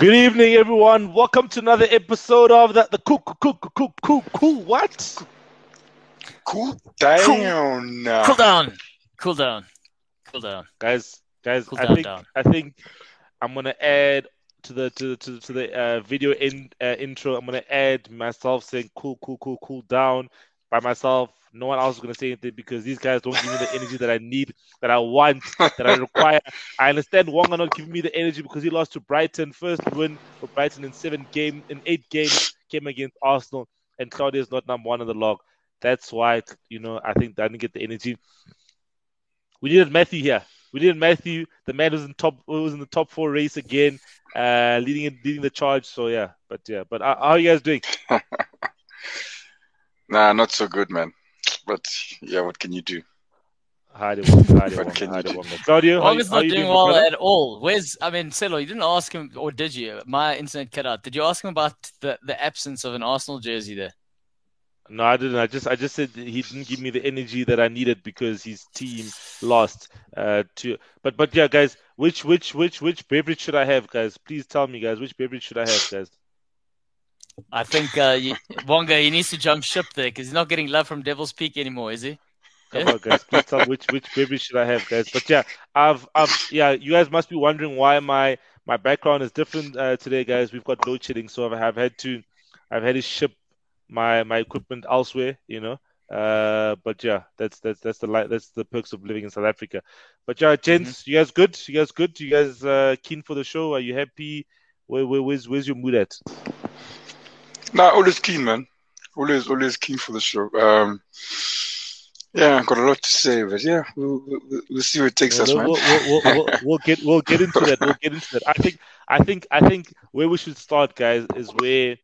Good evening, everyone. Welcome to another episode of the the cool cool cool cool cool cool what? Cool down. Cool down. Cool down. Cool down. Guys, guys, Cool I down, think down. I think I'm gonna add to the to to, to the uh, video in uh, intro. I'm gonna add myself saying cool cool cool cool down by myself. No one else is gonna say anything because these guys don't give me the energy that I need, that I want, that I require. I understand Wonga not giving me the energy because he lost to Brighton. First win for Brighton in seven game in eight games came against Arsenal, and Claudio is not number one on the log. That's why you know I think I didn't get the energy. We needed Matthew here. We needed Matthew. The man was in top was in the top four race again, uh, leading leading the charge. So yeah, but yeah, but uh, how are you guys doing? Nah, not so good, man. But yeah, what can you do? Hi there, Wonga. Hi there, What Wonga. can Hi you there, do? Wonga. Claudio, how, Wonga's how not doing doing, well brother? at all. Where's I mean, Celo, you didn't ask him, or did you? My internet cut out. Did you ask him about the, the absence of an Arsenal jersey there? No, I didn't. I just I just said he didn't give me the energy that I needed because his team lost. Uh, to but but yeah, guys, which which which which beverage should I have, guys? Please tell me, guys, which beverage should I have, guys? I think uh, you, Wonga he needs to jump ship there because he's not getting love from Devil's Peak anymore, is he? Come on, guys. Please tell which which beverage should I have, guys? But yeah, I've I've yeah. You guys must be wondering why my my background is different uh, today, guys. We've got load shedding, so I've, I've had to I've had to ship my my equipment elsewhere. You know. Uh, but yeah, that's that's that's the li- that's the perks of living in South Africa. But yeah, gents, you guys good? You guys good? You guys uh, keen for the show? Are you happy? Where, where where's where's your mood at? Nah, always keen, man. Always, always keen for the show. Um, yeah, I've got a lot to say, but yeah, we'll, we'll, we'll see where it takes us, we'll, man. we'll, we'll, we'll, we'll, we'll get we'll get into that. We'll get into that. I think I think I think where we should start, guys, is where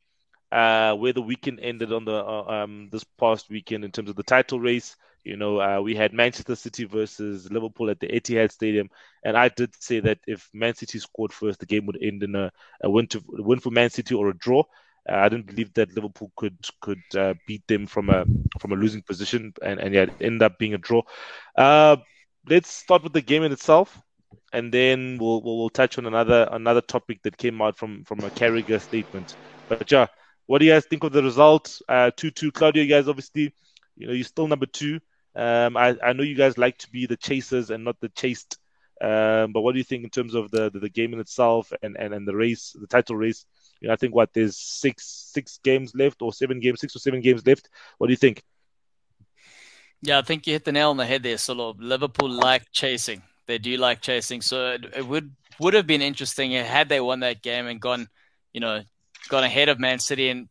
uh where the weekend ended on the uh, um this past weekend in terms of the title race. You know, uh, we had Manchester City versus Liverpool at the Etihad Stadium, and I did say that if Man City scored first, the game would end in a, a win to win for Man City or a draw. Uh, I didn't believe that Liverpool could could uh, beat them from a from a losing position, and and yeah, it ended up being a draw. Uh, let's start with the game in itself, and then we'll we'll, we'll touch on another another topic that came out from from a Carragher statement. But yeah, what do you guys think of the result? Uh, two two. Claudio, you guys obviously, you know, you're still number two. Um, I I know you guys like to be the chasers and not the chased. Um, but what do you think in terms of the the, the game in itself and, and and the race, the title race? I think what there's six six games left or seven games, six or seven games left. What do you think? Yeah, I think you hit the nail on the head there, Solo. Liverpool like chasing. They do like chasing. So it, it would would have been interesting had they won that game and gone, you know, gone ahead of Man City and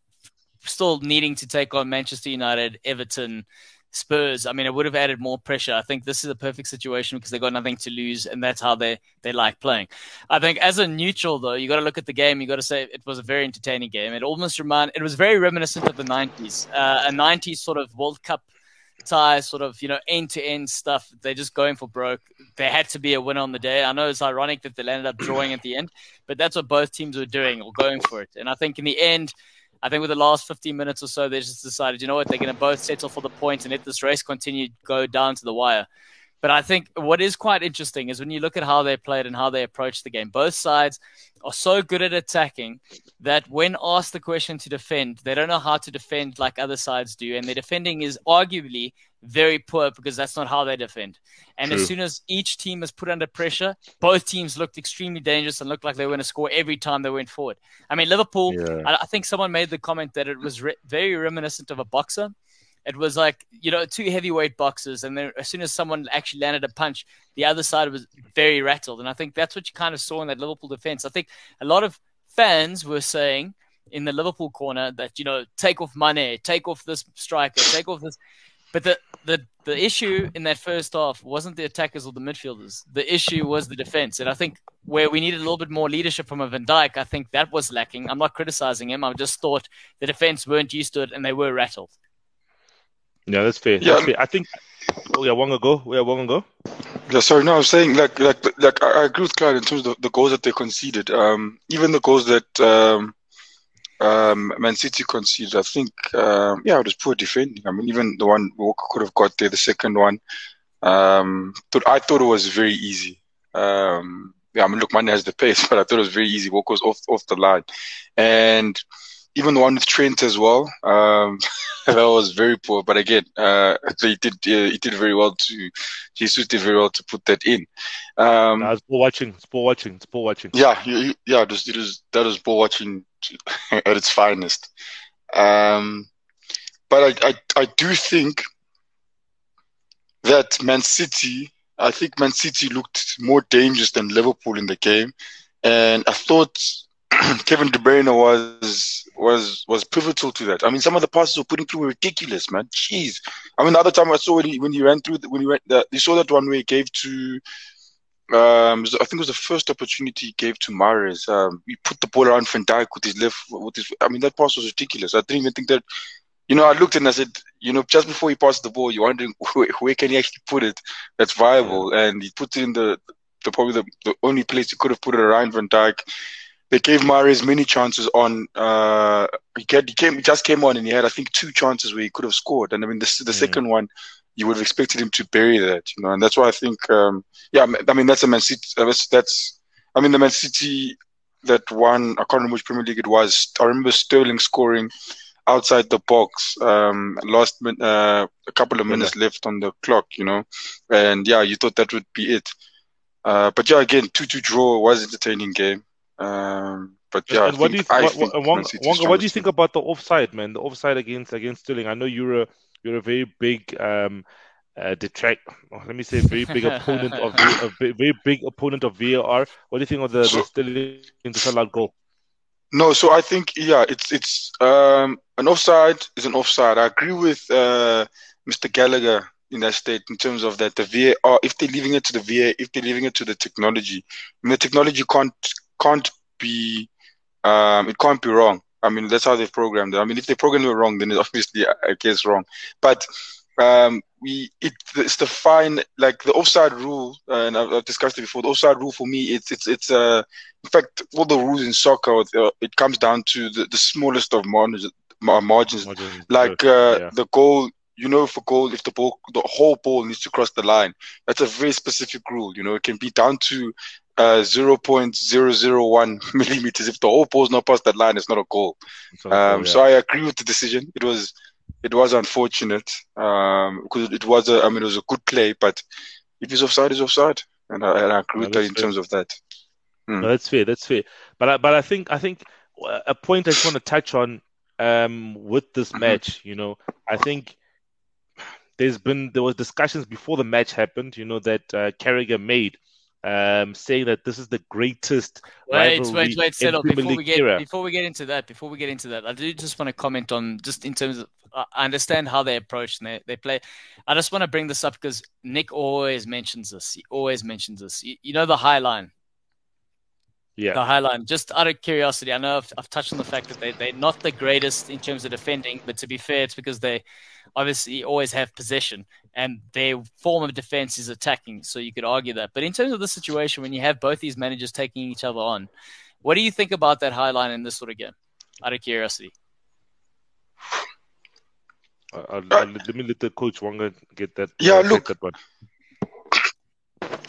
still needing to take on Manchester United, Everton, Spurs. I mean, it would have added more pressure. I think this is a perfect situation because they've got nothing to lose, and that's how they they like playing. I think as a neutral though, you got to look at the game. You got to say it was a very entertaining game. It almost remind it was very reminiscent of the '90s, uh, a '90s sort of World Cup tie, sort of you know end to end stuff. They're just going for broke. There had to be a winner on the day. I know it's ironic that they ended up drawing at the end, but that's what both teams were doing or going for it. And I think in the end. I think with the last 15 minutes or so, they just decided, you know what, they're going to both settle for the point and let this race continue go down to the wire. But I think what is quite interesting is when you look at how they played and how they approached the game, both sides are so good at attacking that when asked the question to defend, they don't know how to defend like other sides do. And their defending is arguably very poor because that's not how they defend. And True. as soon as each team is put under pressure, both teams looked extremely dangerous and looked like they were going to score every time they went forward. I mean, Liverpool, Yeah. I, I think someone made the comment that it was re- very reminiscent of a boxer. It was like, you know, two heavyweight boxers. And then as soon as someone actually landed a punch, the other side was very rattled. And I think that's what you kind of saw in that Liverpool defense. I think a lot of fans were saying in the Liverpool corner that, you know, take off Mane, take off this striker, take off this. But the, the, the issue in that first half wasn't the attackers or the midfielders. The issue was the defense. And I think where we needed a little bit more leadership from a Van Dijk, I think that was lacking. I'm not criticizing him. I just thought the defense weren't used to it and they were rattled. Yeah, that's fair. Yeah. That's fair. I think. Oh yeah, one ago. Yeah, one ago. Yeah, sorry, no, I'm saying like like like I I agree with Clyde in terms of the goals that they conceded. Um, even the goals that um, um, Man City conceded, I think, um, yeah, it was poor defending. I mean, even the one Walker could have got there, the second one, um, thought I thought it was very easy. Um, yeah, I mean, look, Mane has the pace, but I thought it was very easy. Walk was off off the line, and even the one with Trent as well. Um, that was very poor, but again, uh, he did uh, he did very well to Jesus did very well to put that in. Um, nah, it's ball watching. It's ball watching. It's ball watching. Yeah, yeah, it was, it was that was ball watching at its finest. Um, but I, I I do think that Man City. I think Man City looked more dangerous than Liverpool in the game, and I thought Kevin De Bruyne was was was pivotal to that. I mean, some of the passes were putting through were ridiculous, man. Jeez. I mean, the other time I saw when he when he ran through the, when he went, the, you saw that one where he gave to. Um, I think it was the first opportunity he gave to Mahrez. Um, he put the ball around Van Dijk with his left. With his, I mean, that pass was ridiculous. I didn't even think that. You know, I looked and I said, you know, just before he passed the ball, you're wondering where, where can he actually put it that's viable, and he put it in the, the probably the, the only place he could have put it around Van Dijk they gave Mahrez many chances on. Uh, he, get, he came, he just came on, and he had I think two chances where he could have scored. And I mean, the, the mm. second one, you would have expected him to bury that, you know. And that's why I think, um, yeah, I mean, that's a Man City. Uh, that's, that's, I mean, the Man City that won. I can't remember which Premier League it was. I remember Sterling scoring outside the box. Um, last uh, a couple of minutes yeah. left on the clock, you know. And yeah, you thought that would be it. Uh, but yeah, again, two-two draw was entertaining game. Um, but yeah, and what do you th- what, what, Wonga, what do you think about the offside, man? The offside against against Sterling. I know you're a you're a very big um, uh, detract. Let me say, very big opponent of a very big opponent of VAR. What do you think of the, so, the Sterling disallowed goal? No, so I think yeah, it's it's um, an offside is an offside. I agree with uh, Mr. Gallagher in that state in terms of that the VAR, if they're leaving it to the VAR, if they're leaving it to the technology, I mean, the technology can't can't be um, it can't be wrong. I mean, that's how they've programmed it. I mean, if they programmed it wrong, then it's obviously I guess wrong. But um, we it, it's the fine like the offside rule, uh, and I've, I've, discussed it before. The offside rule for me, it's it's it's uh, in fact all the rules in soccer, it comes down to the, the smallest of margins. margins. Like uh, yeah. the goal you know, for goal, if the ball, the whole ball needs to cross the line, that's a very specific rule. You know, it can be down to uh, 0.001 millimeters. If the whole ball's not past that line, it's not a goal. Um, yeah. So I agree with the decision. It was, it was unfortunate um, because it was a, I mean, it was a good play, but if it's offside, it's offside, and I, and I agree no, with that in fair. terms of that. Hmm. No, that's fair. That's fair. But I, but I think I think a point I just want to touch on um, with this mm-hmm. match. You know, I think there's been there was discussions before the match happened. You know that uh, Carragher made. Um, saying that this is the greatest. Wait, wait, wait, settle before we get era. before we get into that. Before we get into that, I do just want to comment on just in terms of I understand how they approach and they, they play. I just want to bring this up because Nick always mentions this. He always mentions this. You, you know the high line. Yeah. The high line. Just out of curiosity, I know I've, I've touched on the fact that they, they're not the greatest in terms of defending, but to be fair, it's because they obviously always have possession and their form of defense is attacking. So you could argue that. But in terms of the situation, when you have both these managers taking each other on, what do you think about that high line in this sort of game? Out of curiosity. Uh, let me let the coach Wonga get that. Yeah, uh, look. That one.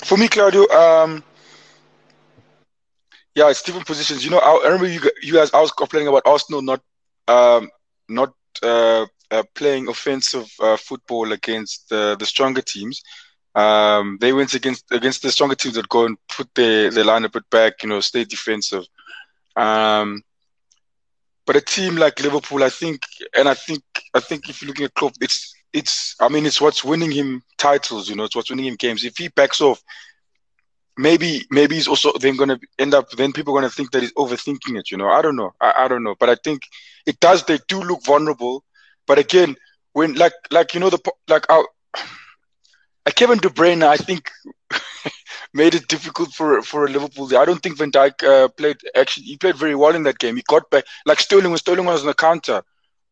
For me, Claudio, um, yeah, it's different positions. You know, I, I remember you, you guys. I was complaining about Arsenal not, um, not uh, uh, playing offensive uh, football against the stronger teams. Um, they went against against the stronger teams that go and put their their line a bit back, you know, stay defensive. Um, but a team like Liverpool, I think, and I think, I think if you're looking at Klopp, it's it's. I mean, it's what's winning him titles. You know, it's what's winning him games. If he backs off, maybe maybe he's also then going to end up. Then people are going to think that he's overthinking it. You know, I don't know. I, I don't know. But I think it does. They do look vulnerable. But again, when like like you know the like our like Kevin De Bruyne, I think made it difficult for for Liverpool. I don't think Van Dijk uh, played actually. He played very well in that game. He got back like Sterling when Sterling was on the counter.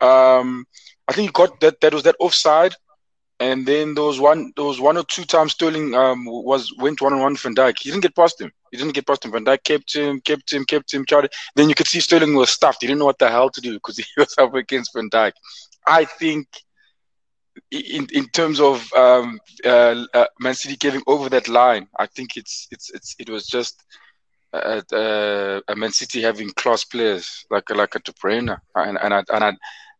Um, I think he got that. That was that offside, and then there was one. There was one or two times Sterling um, was went one on one Van Dijk. He didn't get past him. He didn't get past him. Van Dijk kept him, kept him, kept him. Tried. Then you could see Sterling was stuffed. He didn't know what the hell to do because he was up against Van Dijk. I think in in terms of um, uh, uh, Man City getting over that line, I think it's it's it's it was just at uh, Man City having class players like like a Bruyne, and and I, and I,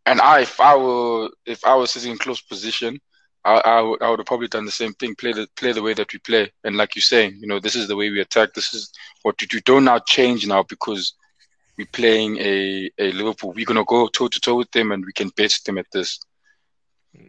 and I, if I were if I was sitting in close position, I, I, would, have probably done the same thing, play the play the way that we play, and like you're saying, you know, this is the way we attack. This is what we do. Don't now change now because we're playing a, a Liverpool. We're gonna go toe to toe with them, and we can beat them at this.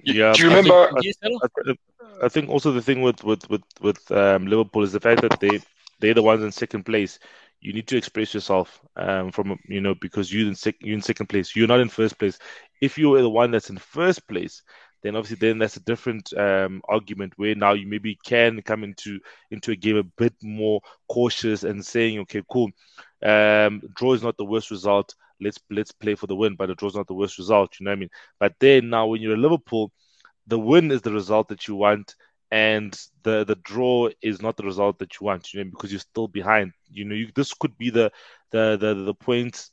Yeah, do you remember? I think, I, I think, also the thing with with with with um, Liverpool is the fact that they they're the ones in second place. You need to express yourself um, from you know because you in sec- you're in second place. You're not in first place. If you are the one that's in first place, then obviously then that's a different um, argument where now you maybe can come into into a game a bit more cautious and saying, okay, cool, um, draw is not the worst result. Let's let's play for the win, but a draw is not the worst result. You know what I mean? But then now when you're a Liverpool, the win is the result that you want, and the the draw is not the result that you want. You know because you're still behind. You know you, this could be the the the the point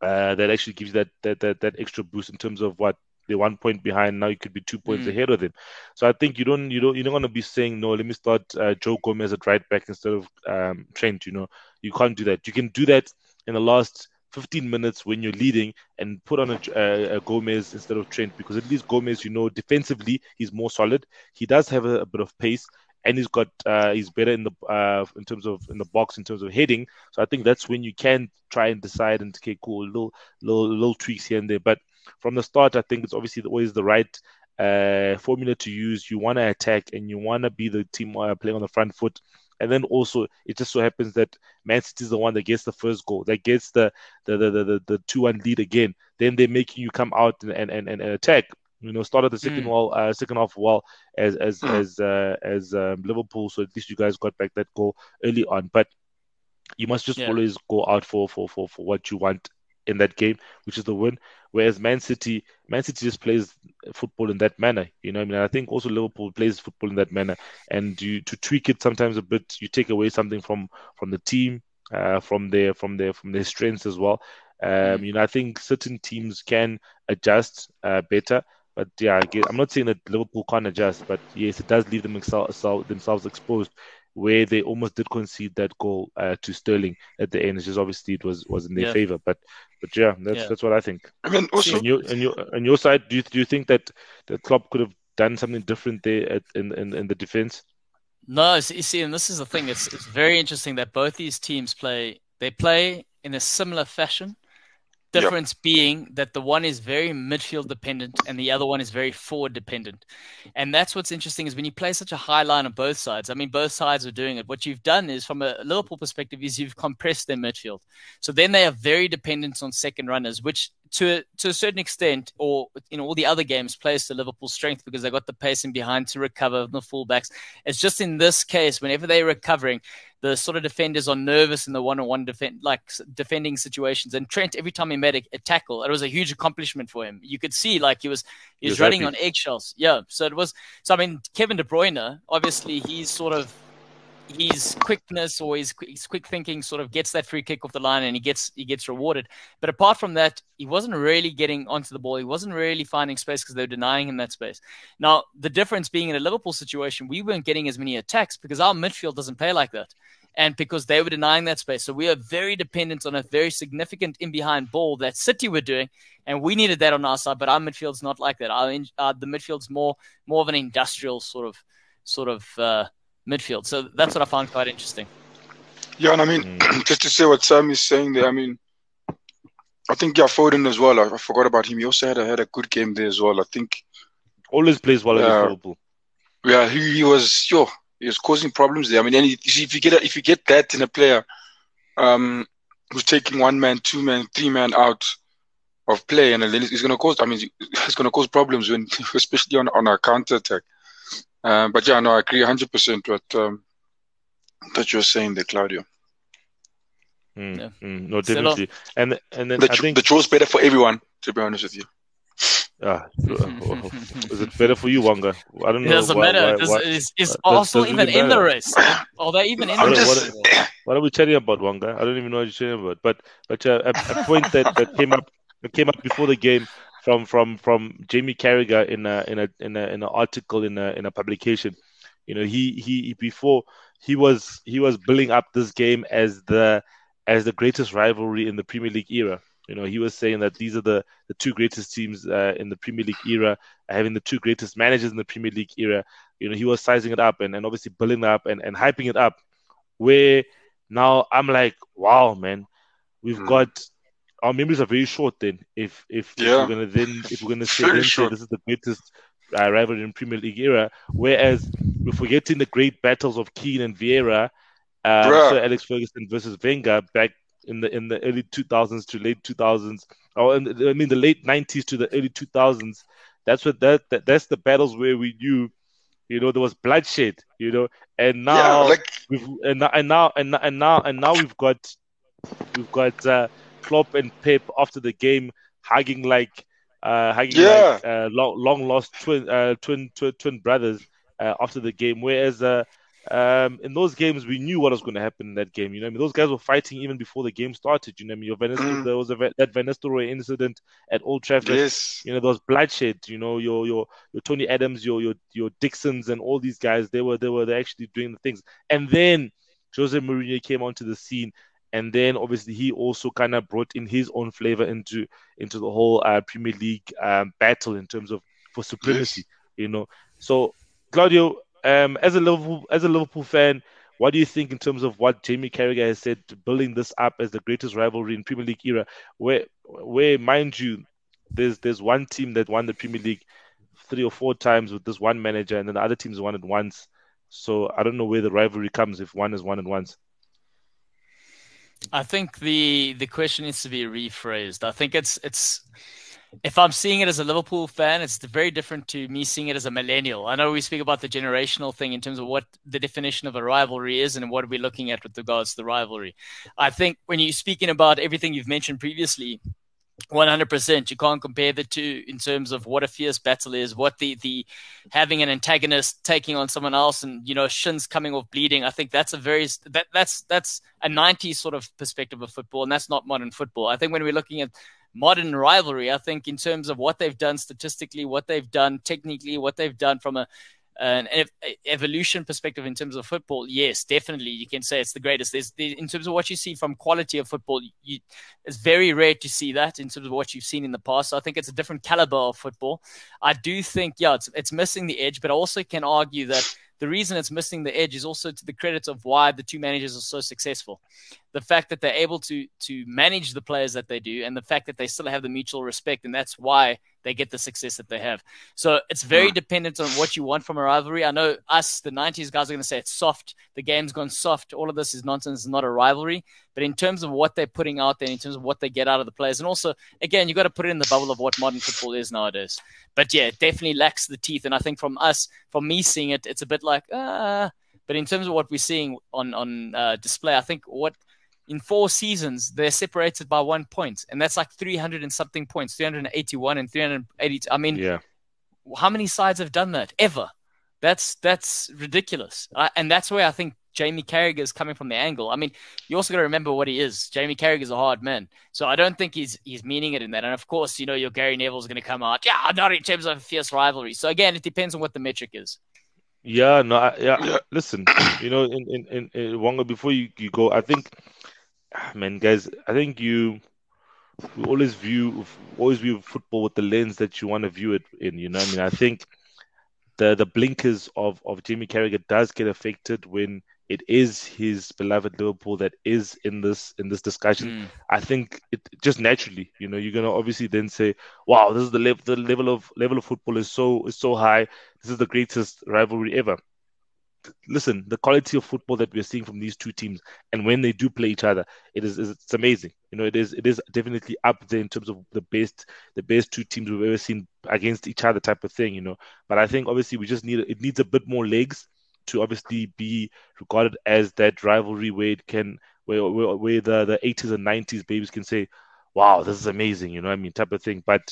uh, that actually gives you that, that that that extra boost in terms of what they're one point behind now you could be two points mm. ahead of them so i think you don't you don't you're not going to be saying no let me start uh, joe gomez at right back instead of um, trent you know you can't do that you can do that in the last 15 minutes when you're leading and put on a, a, a, Gomez instead of Trent because at least Gomez, you know, defensively he's more solid. He does have a, a bit of pace and he's got uh, he's better in the uh, in terms of in the box in terms of heading. So I think that's when you can try and decide and okay, cool, little little little tweaks here and there. But from the start, I think it's obviously always the right uh, formula to use. You want to attack and you want to be the team uh, playing on the front foot and then also, it just so happens that Man City is the one that gets the first goal, that gets the the the the, the two one lead again. Then they're making you come out and and, and, and attack. You know, started the second mm. wall, uh, second half well as as mm. as uh, as um, Liverpool. So at least you guys got back that goal early on. But you must just yeah. always go out for, for for for what you want in that game, which is the win. Whereas Man City, Man City just plays football in that manner. You know, I mean, I think also Liverpool plays football in that manner, and you to tweak it sometimes a bit, you take away something from from the team, uh, from their from their from their strengths as well. Um, mm. you know, I think certain teams can adjust uh, better. But yeah, I'm not saying that Liverpool can't adjust, but yes, it does leave them themselves exposed where they almost did concede that goal uh, to Sterling at the end. It's just obviously it was was in their yeah. favor, but but yeah, that's yeah. that's what I think. I mean, also on your on your on your side, do you do you think that the club could have done something different there at, in, in in the defense? No, you see, and this is the thing. It's it's very interesting that both these teams play. They play in a similar fashion. Difference yep. being that the one is very midfield dependent and the other one is very forward dependent. And that's what's interesting is when you play such a high line on both sides. I mean, both sides are doing it. What you've done is, from a Liverpool perspective, is you've compressed their midfield. So then they are very dependent on second runners, which to a, to a certain extent, or in all the other games, plays to Liverpool's strength because they got the pacing behind to recover the fullbacks. It's just in this case, whenever they're recovering, the sort of defenders are nervous in the one-on-one defend, like defending situations. And Trent, every time he made a, a, tackle, it was a huge accomplishment for him. You could see like he was he was running happy. on eggshells. Yeah. So it was. So I mean, Kevin De Bruyne, obviously, he's sort of his quickness or his, his quick thinking sort of gets that free kick off the line and he gets he gets rewarded. But apart from that, he wasn't really getting onto the ball. He wasn't really finding space because they were denying him that space. Now the difference being in a Liverpool situation, we weren't getting as many attacks because our midfield doesn't play like that. And because they were denying that space. So we are very dependent on a very significant in behind ball that City were doing. And we needed that on our side, but our midfield's not like that. Our, uh, the midfield's more more of an industrial sort of sort of uh, midfield. So that's what I found quite interesting. Yeah, and I mean, mm. just to say what Sam is saying there, I mean, I think yeah, Foden as well. I, I, forgot about him. He also had a, had a good game there as well. I think always plays well uh, Liverpool. Yeah, he, he was yo, he was causing problems there. I mean, any, if you get a, if you get that in a player, um, who's taking one man, two man, three man out of play, and then it's going to cause. I mean, it's going to cause problems when, especially on on a counter attack. Uh, but yeah, no, I agree 100% with um, that you're saying there, Claudio. Mm, yeah. mm, no, definitely. And and then the, I think the draw's better for everyone. To be honest with you. Ah, is it better for you, Wanga? I don't know. It doesn't why, matter. Why, does, why, is is Arsenal even in the race? Are they even in the race? What, what, are we chatting about, Wanga? I don't even know what you're chatting about. But but uh, a, a, point that, that came up that came up before the game from from from Jamie Carragher in a in a in a in an article in a in a publication. You know, he he before he was he was building up this game as the as the greatest rivalry in the Premier League era. You know, he was saying that these are the, the two greatest teams uh, in the Premier League era, having the two greatest managers in the Premier League era. You know, he was sizing it up and, and obviously building up and, and hyping it up. Where now I'm like, wow, man, we've mm. got our memories are very short. Then, if if, yeah. if we're gonna then if we're gonna say, then say this is the greatest uh, rivalry in Premier League era, whereas we're forgetting the great battles of Keane and Vieira, uh, Sir Alex Ferguson versus Wenger back in the in the early 2000s to late 2000s, or the, I mean the late 90s to the early 2000s. That's what that, that that's the battles where we knew, you know, there was bloodshed, you know, and now yeah, like... we've and, and now and, and now and now we've got we've got uh, Klopp and Pep after the game hugging like uh, hugging yeah. like uh, long, long lost twin, uh, twin twin twin brothers uh, after the game, whereas uh, um, in those games, we knew what was going to happen in that game. You know, I mean, those guys were fighting even before the game started. You know, I mean, your Venice, mm. there was a, that Van Nistelrooy incident at Old Trafford. Yes. You know, there was bloodshed. You know, your your your Tony Adams, your your your Dixons, and all these guys. They were they were they actually doing the things. And then Jose Mourinho came onto the scene, and then obviously he also kind of brought in his own flavor into into the whole uh, Premier League um, battle in terms of for supremacy. You know, so Claudio, um, as a Liverpool as a Liverpool fan, what do you think in terms of what Jamie Carragher has said, building this up as the greatest rivalry in Premier League era? Where, where, mind you, there's there's one team that won the Premier League three or four times with this one manager, and then the other teams won it once. So I don't know where the rivalry comes if one is won and once. I think the the question needs to be rephrased. I think it's it's if I'm seeing it as a Liverpool fan, it's very different to me seeing it as a millennial. I know we speak about the generational thing in terms of what the definition of a rivalry is and what we're we looking at with regards to the rivalry. I think when you're speaking about everything you've mentioned previously, 100%. You can't compare the two in terms of what a fierce battle is, what the, the having an antagonist taking on someone else and, you know, shins coming off bleeding. I think that's a very, that, that's, that's a 90s sort of perspective of football. And that's not modern football. I think when we're looking at modern rivalry. I think in terms of what they've done statistically, what they've done technically, what they've done from a an evolution perspective in terms of football, yes, definitely you can say it's the greatest. There's, in terms of what you see from quality of football, you, it's very rare to see that in terms of what you've seen in the past. So I think it's a different caliber of football. I do think, yeah, it's it's missing the edge, but I also can argue that the reason it's missing the edge is also to the credit of why the two managers are so successful. The fact that they're able to to manage the players that they do, and the fact that they still have the mutual respect, and that's why they get the success that they have. So it's very dependent on what you want from a rivalry. I know us, the 90s guys, are going to say it's soft. The game's gone soft. All of this is nonsense. It's not a rivalry. But in terms of what they're putting out there, in terms of what they get out of the players, and also, again, you've got to put it in the bubble of what modern football is nowadays. But yeah, it definitely lacks the teeth. And I think from us, from me seeing it, it's a bit like, ah. Uh, but in terms of what we're seeing on on uh, display, I think what in four seasons, they're separated by one point, and that's like 300 and something points, 381 and 380. I mean, yeah. how many sides have done that ever? That's that's ridiculous, I, and that's where I think Jamie Carragher is coming from the angle. I mean, you also got to remember what he is. Jamie Carragher is a hard man, so I don't think he's he's meaning it in that. And of course, you know, your Gary neville is going to come out, yeah, not in terms of a fierce rivalry. So again, it depends on what the metric is. Yeah, no, I, yeah. Listen, you know, in in in, in Wonga, before you, you go, I think man, guys, I think you we always view always view football with the lens that you want to view it in. You know, I mean, I think the the blinkers of of Jamie Carragher does get affected when it is his beloved Liverpool that is in this in this discussion. Mm. I think it just naturally, you know, you're gonna obviously then say, "Wow, this is the level the level of level of football is so is so high. This is the greatest rivalry ever." Listen, the quality of football that we're seeing from these two teams, and when they do play each other, it is it's amazing. You know, it is it is definitely up there in terms of the best the best two teams we've ever seen against each other type of thing. You know, but I think obviously we just need it needs a bit more legs to obviously be regarded as that rivalry where it can where where, where the the 80s and 90s babies can say, wow, this is amazing. You know, I mean, type of thing. But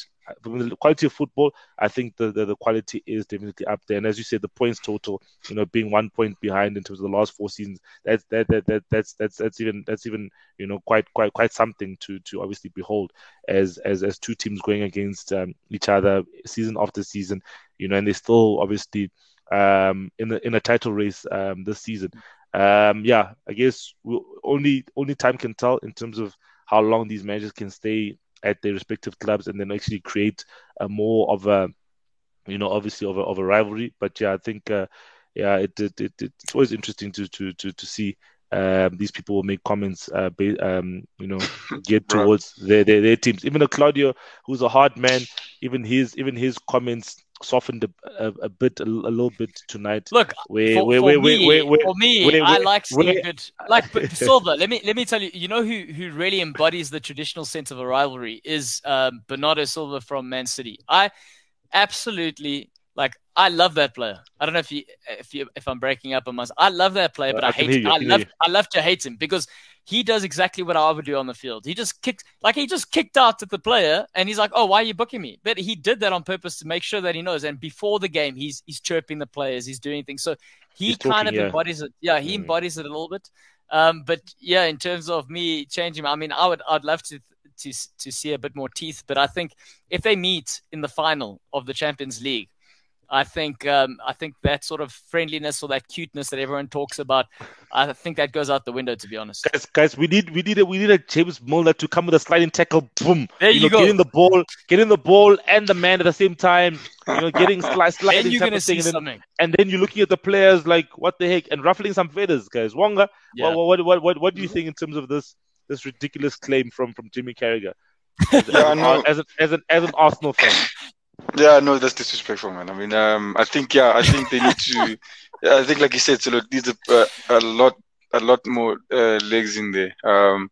the quality of football, I think the, the, the quality is definitely up there. And as you said, the points total, you know, being one point behind in terms of the last four seasons, that's that, that, that that's that's that's even that's even you know quite quite quite something to to obviously behold as as as two teams going against um, each other season after season, you know, and they still obviously um, in the in a title race um, this season. um, yeah, I guess we'll, only only time can tell in terms of how long these managers can stay at their respective clubs and then actually create a more of a, you know, obviously of a, of a rivalry. But yeah, I think uh, yeah, it, it, it, it's always interesting to to to to see um, these people will make comments, uh, um, you know, geared towards their, their, their teams. Even a Claudio, who's a hard man, even his even his comments softened a, a, a bit, a, a, little bit tonight. Look, where, for, where, for where, me, for me, I like seeing good. Like Silver, let me let me tell you, you know who who really embodies the traditional sense of a rivalry is um, Bernardo Silva from Man City. I absolutely like I love that player. I don't know if you if you if I'm breaking up on myself. I love that player, but I, I hate. I, I love I love to hate him because he does exactly what I would do on the field. He just kicked like he just kicked out at the player, and he's like, "Oh, why are you booking me?" But he did that on purpose to make sure that he knows. And before the game, he's he's chirping the players, he's doing things. So he he's kind talking, of yeah. embodies it. Yeah, he mm. embodies it a little bit. Um, but yeah, in terms of me changing, I mean, I would I'd love to to to see a bit more teeth. But I think if they meet in the final of the Champions League I think um, I think that sort of friendliness or that cuteness that everyone talks about, I think that goes out the window. To be honest, guys, guys, we need we need a, we need a James Milner to come with a sliding tackle, boom, there you, you know, go, getting the ball, getting the ball and the man at the same time, you know, getting sli- sliding. then you're gonna see and something, then, and then you're looking at the players like what the heck, and ruffling some feathers, guys. Wonga, yeah. what, what what what what do you think in terms of this this ridiculous claim from from Jimmy Carragher? As, yeah, as, as, an, as, an, as an Arsenal fan. Yeah, no, that's disrespectful, man. I mean, um, I think, yeah, I think they need to. I think, like you said, so it needs a, a lot, a lot more uh, legs in there. Um,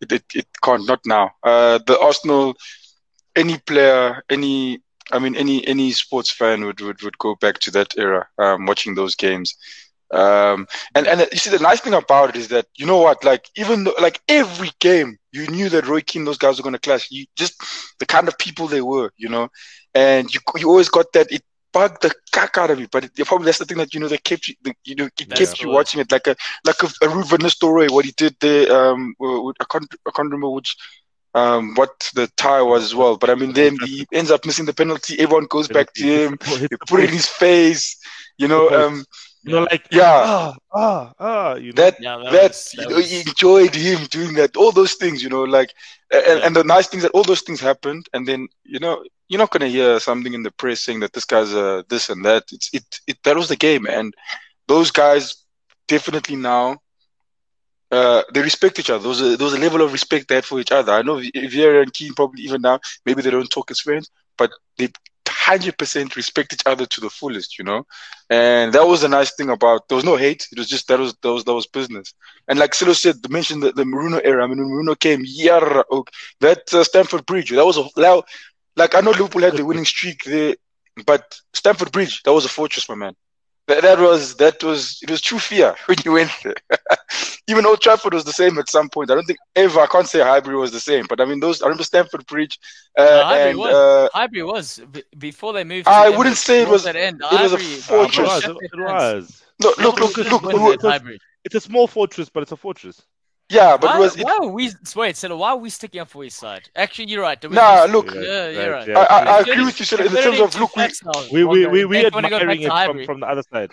it, it, it can't not now. Uh, the Arsenal, any player, any, I mean, any any sports fan would would, would go back to that era, um, watching those games. Um, and and you see, the nice thing about it is that you know what, like even though, like every game, you knew that Roy Keane, those guys were going to clash. You just the kind of people they were, you know and you you always got that. It bugged the cack out of you, but it, probably that's the thing that you know that kept you, the, you know, it that's kept you watching it like a like a, a Ruben story. What he did there, um, I can't I can't remember which um, what the tie was as well. But I mean, then he ends up missing the penalty. Everyone goes back to him. He put it in his face. You know, um, you know, like yeah, ah, ah, ah. You know? That yeah, that, that, was, that you know, was... he enjoyed him doing that. All those things, you know, like, and, yeah. and the nice things that all those things happened, and then you know, you're not gonna hear something in the press saying that this guy's uh, this and that. It's it, it that was the game, and those guys definitely now uh, they respect each other. There was, a, there was a level of respect they had for each other. I know Vieira and Keane probably even now maybe they don't talk as friends, but they hundred percent respect each other to the fullest, you know. And that was the nice thing about there was no hate. It was just that was that was that was business. And like Silo said, the mention the, the Mourinho era. I mean, when Mourinho came, yeah, that uh, Stamford Bridge. That was a like I know Liverpool had the winning streak there, but Stamford Bridge that was a fortress, my man. That, that was that was it was true fear when you went there. Even Old Trafford was the same at some point. I don't think ever I can't say Highbury was the same, but I mean those. I remember Stamford Bridge. Uh, no, Highbury and, was. Uh, Highbury was before they moved. I wouldn't say it was. That end. It was a fortress. It was. No, look, look, look. look, look it's a small fortress, but it's a fortress. Yeah, but why, was it... why are we wait? So why are we sticking up for East Side? Actually, you're right. Nah, look, yeah, you're right. I, I, I agree with you. So in terms of look, we we we, we admiring it from, from the other side.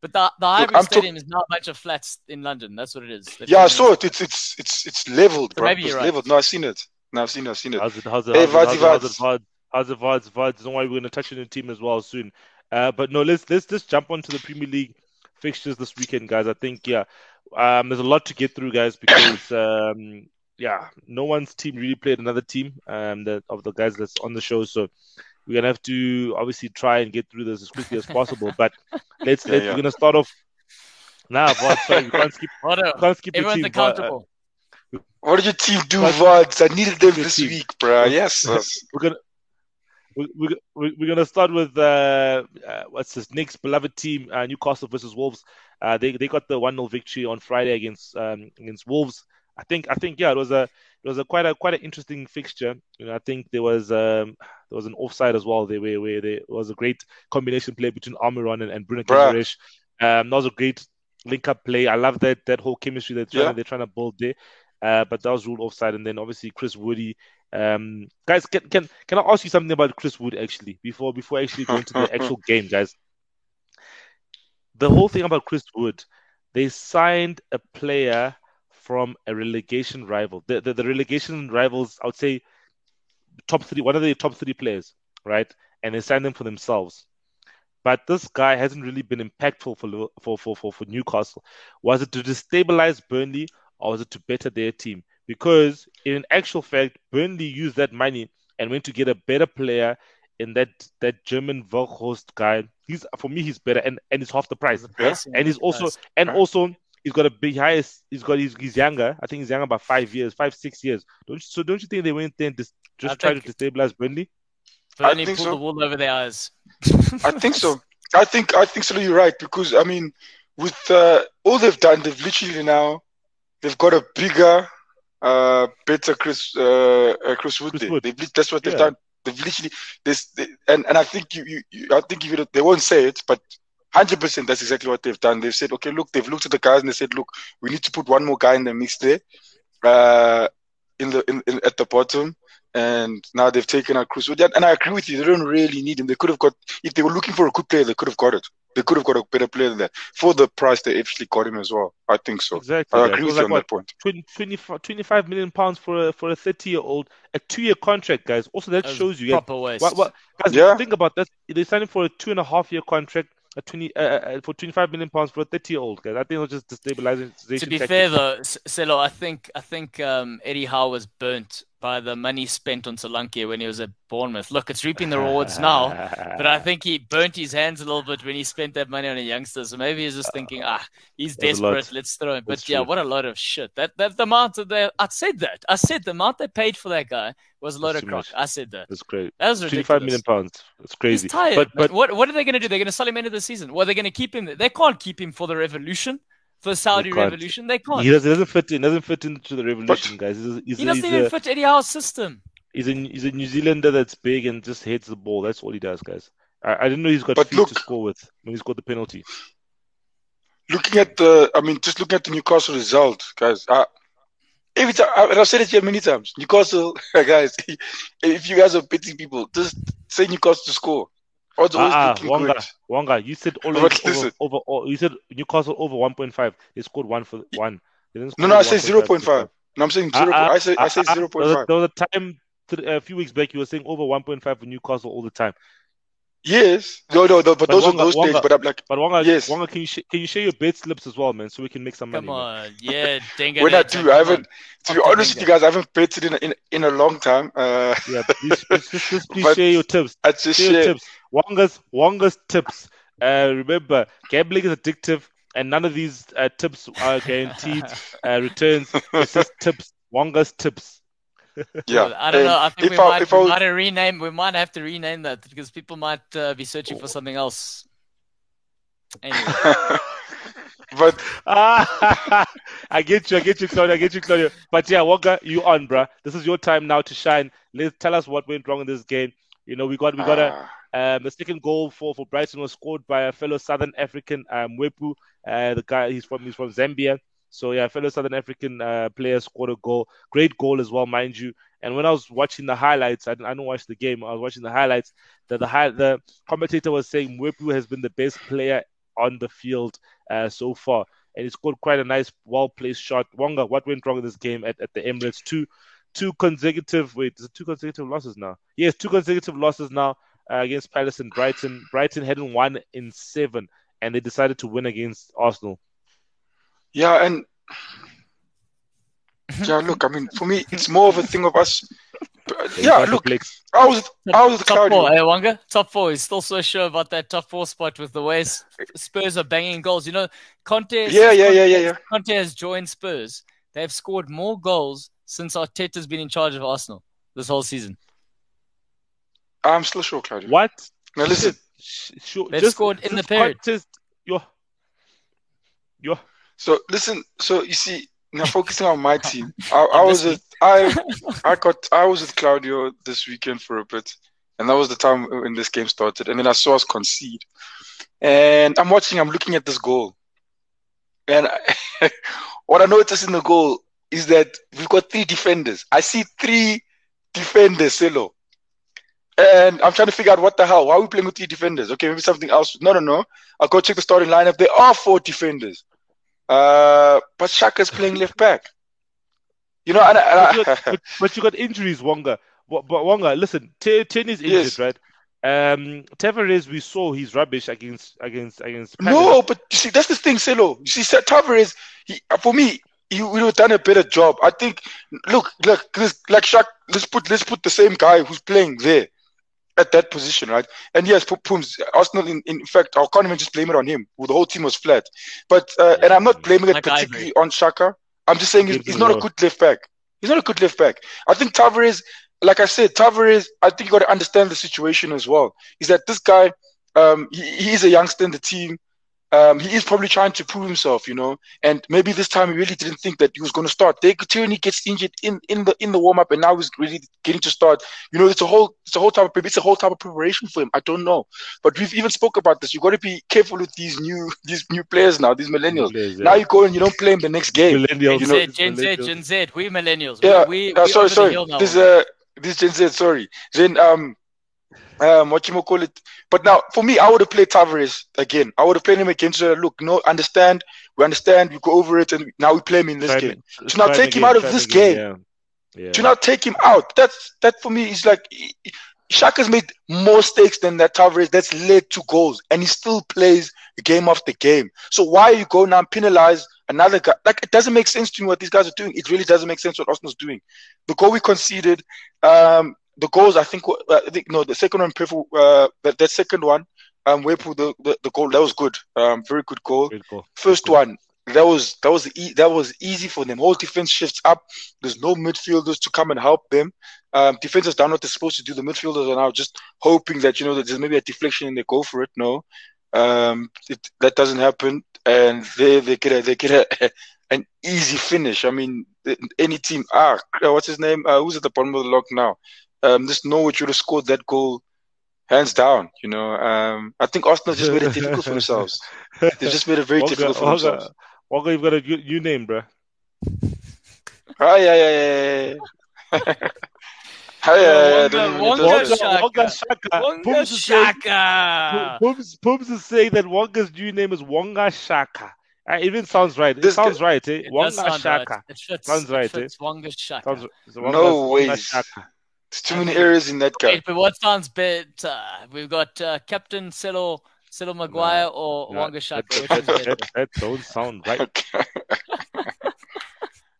But the the Highbury Look, Stadium is not a bunch of flats in London. That's what it is. yeah, I saw it. It's it's it's it's leveled, bro. maybe you're right. leveled. No, I've seen it. No, I've seen it. I've seen it. How's it? How's it? Hey, how's, it, how's, it, how's, it, how's it? How's it? How's Don't worry, we're gonna touch on the team as well soon. Uh, but no, let's let's just jump onto the Premier League fixtures this weekend, guys. I think yeah, um, there's a lot to get through, guys, because um, yeah, no one's team really played another team um, that of the guys that's on the show. So we're gonna have to obviously try and get through this as quickly as possible. But let's yeah, let's yeah. we're gonna start off now. But sorry, we can't skip. Hold on. Can't skip Everyone's team, accountable. But, uh, what did your team do, Vods? I needed them this team. week, bro. Yes, we're gonna we're, we're, going to start with uh, uh, what's this Nick's beloved team, uh, Newcastle versus Wolves. Uh, they they got the one 0 victory on Friday against um, against Wolves. I think I think yeah, it was a it was a quite a quite an interesting fixture. You know, I think there was um, there was an offside as well. There where where there was a great combination play between Almiron and, and Bruno Guimaraes. Um, that was a great link up play. I love that that whole chemistry they're trying, yeah. they're trying to build there. Uh, but that was ruled offside, and then obviously Chris Woody. Um, guys, can can can I ask you something about Chris Wood actually before before actually going to the actual game, guys? The whole thing about Chris Wood, they signed a player from a relegation rival. The, the, the relegation rivals, I would say, top three, one of the top three players, right? And they signed them for themselves. But this guy hasn't really been impactful for for for for, for Newcastle. Was it to destabilize Burnley or was it to better their team? Because in actual fact, Burnley used that money and went to get a better player in that that German Weghorst guy. He's for me, he's better and, and he's half the price. Yeah. And he's also and also he's got a big highest. He's got he's, he's younger. I think he's younger by five years, five six years. Don't you, so? Don't you think they went there and just, just try to destabilize Burnley? Burnley I think pulled so. the wool over their eyes. I think so. I think I think so. You're right because I mean, with uh, all they've done, they've literally now they've got a bigger, uh, better Chris uh, uh, Chris Wood. Chris there. Wood. They've that's what they've Yeah. done. They've literally this they, and and I think you, you, you I think if you, they won't say it, but. Hundred percent. That's exactly what they've done. They've said, okay, look, they've looked at the guys and they said, look, we need to put one more guy in the mix there, uh, in the in, in at the bottom, and now they've taken out Chris. Wood. And I agree with you. They don't really need him. They could have got if they were looking for a good player, they could have got it. They could have got a better player than that for the price they actually got him as well. I think so. Exactly. I agree with was you on what, that point. 20, 25, 25 million pounds for a for a 30 year old, a two year contract, guys. Also, that That shows you guys. proper waste. What, what, guys, Yeah. think about that. They signed him for a two and a half year contract, a 20 uh, uh, for 25 million pounds for a 30 year old, guys. I think it was just destabilizing. to be fair though, S- Celo, I think I think um, Eddie Howe was burnt by the money spent on Solanke when he was at Bournemouth. Look, it's reaping the rewards now, but I think he burnt his hands a little bit when he spent that money on a youngster. So maybe he's just thinking, ah, he's desperate. Let's throw him. But yeah, what a load of shit. That that the amount of the I said that I said the amount they paid for that guy was a lot That's of crock. I said that. That's great. That was ridiculous. 25 million pounds. That's crazy. He's tired. But man. but what what are they going to do? They're going to sell him of the season. Well, they're going to keep him. They can't keep him for the revolution, for the Saudi revolution. They can't. he doesn't, doesn't fit in. Doesn't fit into the revolution, guys. He's he's he doesn't he's even a, fit Eddie Howe's system. he's a he's a New Zealander that's big and just hits the ball. That's all he does, guys. I, I didn't know he's got But feet look- to score with when he scored the penalty. Looking at the, I mean, just looking at the Newcastle result, guys. Uh, every time, I, and I've said it here many times. Newcastle, guys. If you guys are betting people, just say Newcastle to score. Odds always Ah, ah, looking Wonga, good. Wonga, you said always over, listen. over, over, you said Newcastle over 1.5. They scored one for one. They didn't No, score no, I said 0.5. No, I'm saying Ah, zero. ah, I say I ah, say ah, zero There was, a, point there was a time a few weeks back you were saying over 1.5 for Newcastle all the time. Yes. No, no, no. But, But those Wonga- are those days. But I'm like, But Wonga, Yes. Wonga, can you sh- can you share your bet slips as well, man, so we can make some money? Come man? on, yeah, Denga. when I Denga, do, I haven't. To be Fuck the honest with you guys, I haven't betted in a, in, in a long time. Uh, Yeah, please, please, just, just please share your tips. I just Share your share. tips. Wonga's Wonga's tips. Uh, remember, gambling is addictive, and none of these uh, tips are guaranteed uh, returns. It's just tips. Wonga's tips. Yeah. Well, I don't And know. I think if we I- might, if we I was- might have rename. We might have to rename that because people might uh, be searching for something else. Anyway, but I get you, I get you, Claudio, I get you, Claudio. But yeah, Wonga, you on, bruh. This is your time now to shine. Let's tell us what went wrong in this game. You know, we got we got a Ah, Um, the second goal for, for Brighton was scored by a fellow Southern African, um, Mwepu. Uh, the guy he's from he's from Zambia. So yeah, fellow Southern African uh, player scored a goal, great goal as well, mind you. And when I was watching the highlights, I didn't, I didn't watch the game. I was watching the highlights. That the high, the commentator was saying Mwepu has been the best player on the field uh, so far, and he scored quite a nice, well placed shot. Wonga, what went wrong in this game at, at the Emirates? Two two consecutive wait, two consecutive losses now? Yes, two consecutive losses now uh, against Palace and Brighton. Brighton hadn't won in seven, and they decided to win against Arsenal. yeah, and yeah, look, I mean, for me, it's more of a thing of us. Yeah, look, Blakes. I was I was with top Claudio. four, eh, Wanga? Top four. He's still so sure about that top four spot with the way Spurs are banging goals. You know, Conte. Yeah, yeah, yeah, yeah, yeah. Conte has joined Spurs. They've scored more goals since Arteta's been in charge of Arsenal this whole season. I'm still sure, Claudio. What? Now listen, Sh- Sure, They've just, scored in the just period. contest your your so listen, so you see, now focusing on my team, I, I was with I I got I was with Claudio this weekend for a bit, and that was the time when this game started, and then I saw us concede, and I'm watching, I'm looking at this goal, and I, what I noticed in the goal is that we've got three defenders. I see three defenders, Silo. And I'm trying to figure out what the hell. Why are we playing with three defenders? Okay, maybe something else. No, no, no. I'll go check the starting lineup. There are four defenders. Uh, but Xhaka's playing left back. You know, and, and but, you got, but, but, you got injuries, Wonga. But, but Wonga, listen, Ten is injured, yes. right? Um, Tavares, we saw he's rubbish against against against. Canada. No, but you see, that's the thing, Selo. You see, Tavares, he, for me, he would have done a better job. I think. Look, look, like Shaq. Let's put let's put the same guy who's playing there at that position, right? And yes, Pooms, Arsenal. In, in fact, I can't even just blame it on him. Well, the whole team was flat. But uh, yeah, and I'm not blaming it particularly on Xhaka. I'm just saying he's, he's not a good left back. He's not a good left back. I think Tavares like I said, Tavares, I think you got to understand the situation as well. Is that this guy, um, he, he's a youngster in the team. Um, he is probably trying to prove himself, you know, and maybe this time he really didn't think that he was going to start. They Tierney gets injured in, in the in the warm up, and now he's really getting to start. You know, it's a whole it's a whole type of it's a whole type of preparation for him. I don't know, but we've even spoke about this. You have got to be careful with these new these new players now, these millennials. yeah. Now you go and you don't play him the next game. Millennials, you know, Gen Z, Gen Z, we millennials. Yeah, we, we, uh, sorry, sorry. This uh, this Gen Z, sorry. Then um um what you call it. But now for me, I would have played Tavares again. I would have played him again so look, no, understand, we understand, we go over it and now we play him in this try game. To now take him out of this game. Yeah. Yeah. To now take him out. That's that for me is like Xhaka's made more mistakes than that Tavares that's led to goals, and he still plays game after game. So why are you going now and penalize another guy? Like it doesn't make sense to me what these guys are doing. It really doesn't make sense what Arsenal's doing. The goal we conceded, um, the goals I think, uh, I think no, the second one, uh, that, that second one, um, Mwepu, the, the, the goal that was good, um, very good goal. Good goal. First good one, that was that was e- that was easy for them. Whole defense shifts up. There's no midfielders to come and help them. Um, defense has done what they're supposed to do. The midfielders are now just hoping that you know that there's maybe a deflection and they go for it. No, um, it, that doesn't happen, and they they get a, they get a, an easy finish. I mean, any team. Ah, what's his name? Uh, who's at the bottom of the log now? Um, just Norwich would have scored that goal hands down. You know, um, I think Arsenal just made it difficult for themselves. They just made it very difficult for themselves. Walker, you've got a new name, bro. Oh, yeah, yeah, yeah. yeah. Hey, Wonga, Wonga, Wonga Shaka. Wonga Shaka. Pooms, Pooms is saying that Wonga's new name is Wonga Shaka. Uh, it even sounds right. It this sounds guy, right, eh? Wonga sound Shaka. Right. It fits, sounds right, it fits eh? Wonga Shaka. Sounds, Wonga, no ways. Shaka. There's too many errors in that guy. Wait, but what sounds better? We've got uh, Captain Selo Cyril Maguire no, or no, Wonga Shaka? That, that, that, don't sound right. Okay.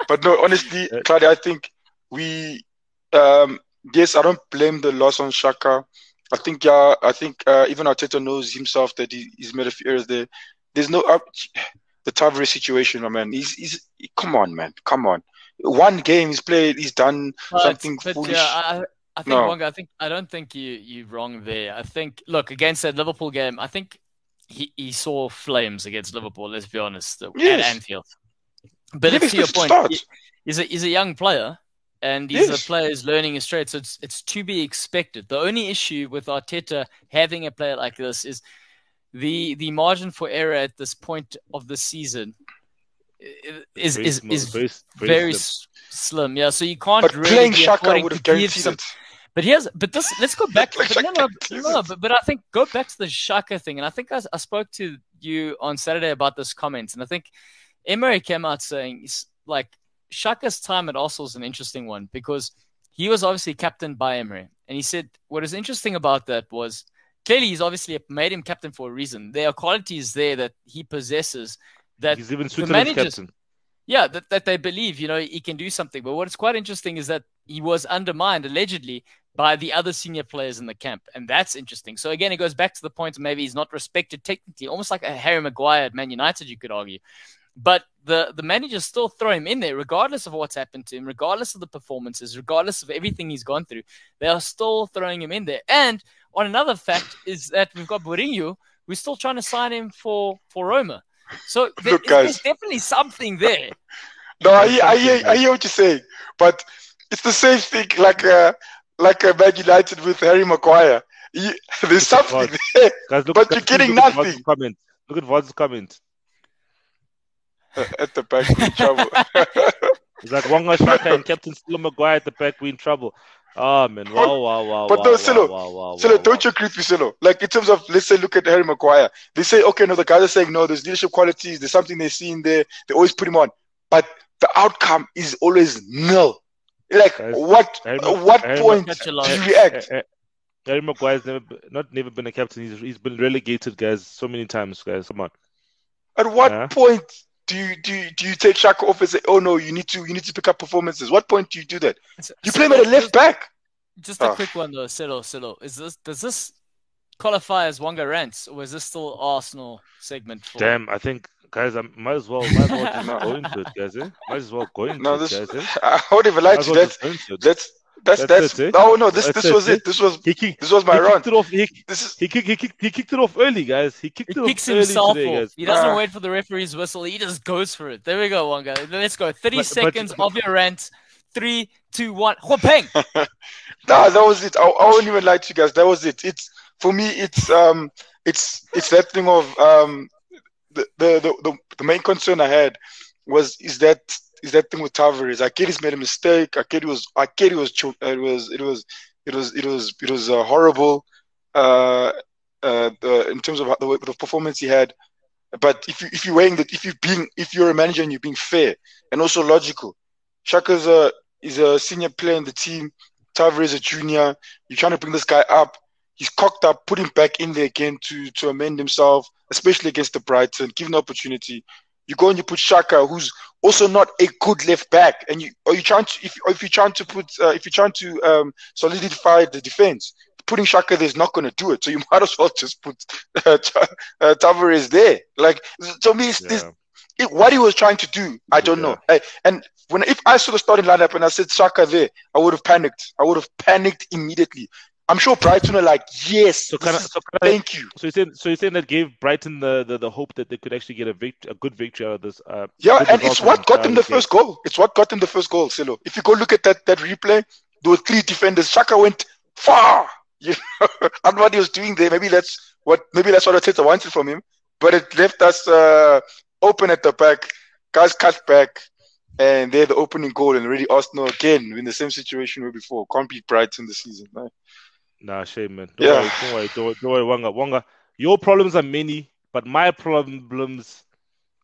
but no, honestly, Claudio, I think we, um, yes, I don't blame the loss on Xhaka. I think, yeah, I think uh, even Arteta knows himself that he, he's made a few errors there. There's no uh, the Tavares situation, my man. He's, he's, come on, man, come on. One game he's played, he's done but, something but, foolish. Yeah, I, I think no. Wonga, I think I don't think you you wrong there. I think look against that Liverpool game. I think he, he saw flames against Liverpool. Let's be honest yes. at Anfield. But to your point, he, he's a he's a young player, and he's yes. a player who's learning his trade. So it's it's to be expected. The only issue with Arteta having a player like this is the the margin for error at this point of the season is very is, is very, very, very slim. slim. Yeah, so you can't but really playing Xhaka would have guaranteed some, it. But here's, but this, let's go back. but no, no, no, but, but I think go back to the Xhaka thing, and I think I, I spoke to you on Saturday about this comment, and I think Emery came out saying like Xhaka's time at Arsenal is an interesting one because he was obviously captain by Emery, and he said what is interesting about that was clearly he's obviously made him captain for a reason. There are qualities there that he possesses that he's even the managers, captain. Yeah, that, that they believe, you know, he can do something. But what's quite interesting is that he was undermined allegedly by the other senior players in the camp. And that's interesting. So again, it goes back to the point maybe he's not respected technically, almost like a Harry Maguire at Man United, you could argue. But the, the managers still throw him in there, regardless of what's happened to him, regardless of the performances, regardless of everything he's gone through. They are still throwing him in there. And on another fact is that we've got Mourinho, we're still trying to sign him for, for Roma. So there, Look, guys, there's definitely something there. No, I, I, hear, I hear what you're saying, but it's the same thing like uh, like uh, Man United with Harry Maguire. He, there's something there, guys, look, but you're getting look nothing. At comment. Look at Vod's comment. at the back, we're in trouble. It's like Wonga Shaka and Captain Stilo Maguire at the back. we're in trouble. Oh man, wow, wow, wow. But wow, no, wow, Silo, wow, wow, Silo, wow, don't you agree with me, Silo? Like in terms of let's say look at Harry Maguire. They say, okay, no, the guys are saying no, there's leadership qualities, there's something they see in there, they always put him on. But the outcome is always nil. Like Guys, what Harry- at what Harry- point do you react? Eh, eh, Harry Maguire's never, not never been a captain. He's he's been relegated, guys, so many times, guys. Come on. At what Yeah. point do you do you, do you take Xhaka off and say, oh no, you need to you need to pick up performances? What point do you do that? You play him at a left back. Just a Ah. quick one though, Silo, Silo. Is this does this qualify as Wonga rants, or is this still Arsenal segment? For... Damn, I think, guys, I might as well, might as well just No. go into it, guys. Eh? Might as well go into No, it, this guys. Eh? I would even like to. well That's just go into it. That's that's That's that's, it, oh no, this That's this was it. This was He kicked, this was my run. he run. kicked it off. He, This is he, kicked, he, kicked, he kicked it off early, guys. He kicked He it off kicks early himself today, off. guys. He doesn't Ah. wait for the referee's whistle. He just goes for it. There we go, Wonga. Let's go. 30 But- but- seconds of your rant. Three, two, one. Huapeng. Nah, that was it. I, I won't even lie to you guys. That was it. It's for me. It's um, it's it's that thing of um, the the the, the, the main concern I had was is that is that thing with Tavares. He's made a mistake. I get he was I get was it was it was it was it was it was uh, horrible. Uh, uh, the, in terms of the, the performance he had. But if you if you're weighing that if you're being if you're a manager and you're being fair and also logical, Xhaka's a is a senior player in the team. Tavares is a junior. You're trying to bring this guy up. He's cocked up. Put him back in there again to to amend himself, especially against the Brighton. Give the opportunity. You go and you put Xhaka, who's also not a good left back, and you are you trying to if or if you're trying to put uh, if you're trying to um, solidify the defense, putting Xhaka there is not going to do it. So you might as well just put uh, uh, Tavares there. Like to me, it's, this Yeah. it, what he was trying to do, I don't know. Hey, and when if I saw the starting lineup and I said Xhaka there, I would have panicked. I would have panicked immediately. I'm sure Brighton are like, yes, So this kind of, so kind of, thank you. so you're saying, so you're saying that gave Brighton the, the, the hope that they could actually get a vict- a good victory out of this. Uh, Yeah, and it's what got them the game. first goal. It's what got them the first goal, Silo. If you go look at that that replay, there were three defenders. Xhaka went far. You know, I don't know what he was doing there. Maybe that's what maybe that's what Arteta wanted from him. But it left us uh, open at the back. Guys cut back, and they're the opening goal. And already Arsenal again in the same situation we were before. Can't beat Brighton this season. right? Nah, shame, man. Don't Yeah. worry, don't worry, don't, worry- don't worry, Wonga. Wonga, your problems are many, but my problems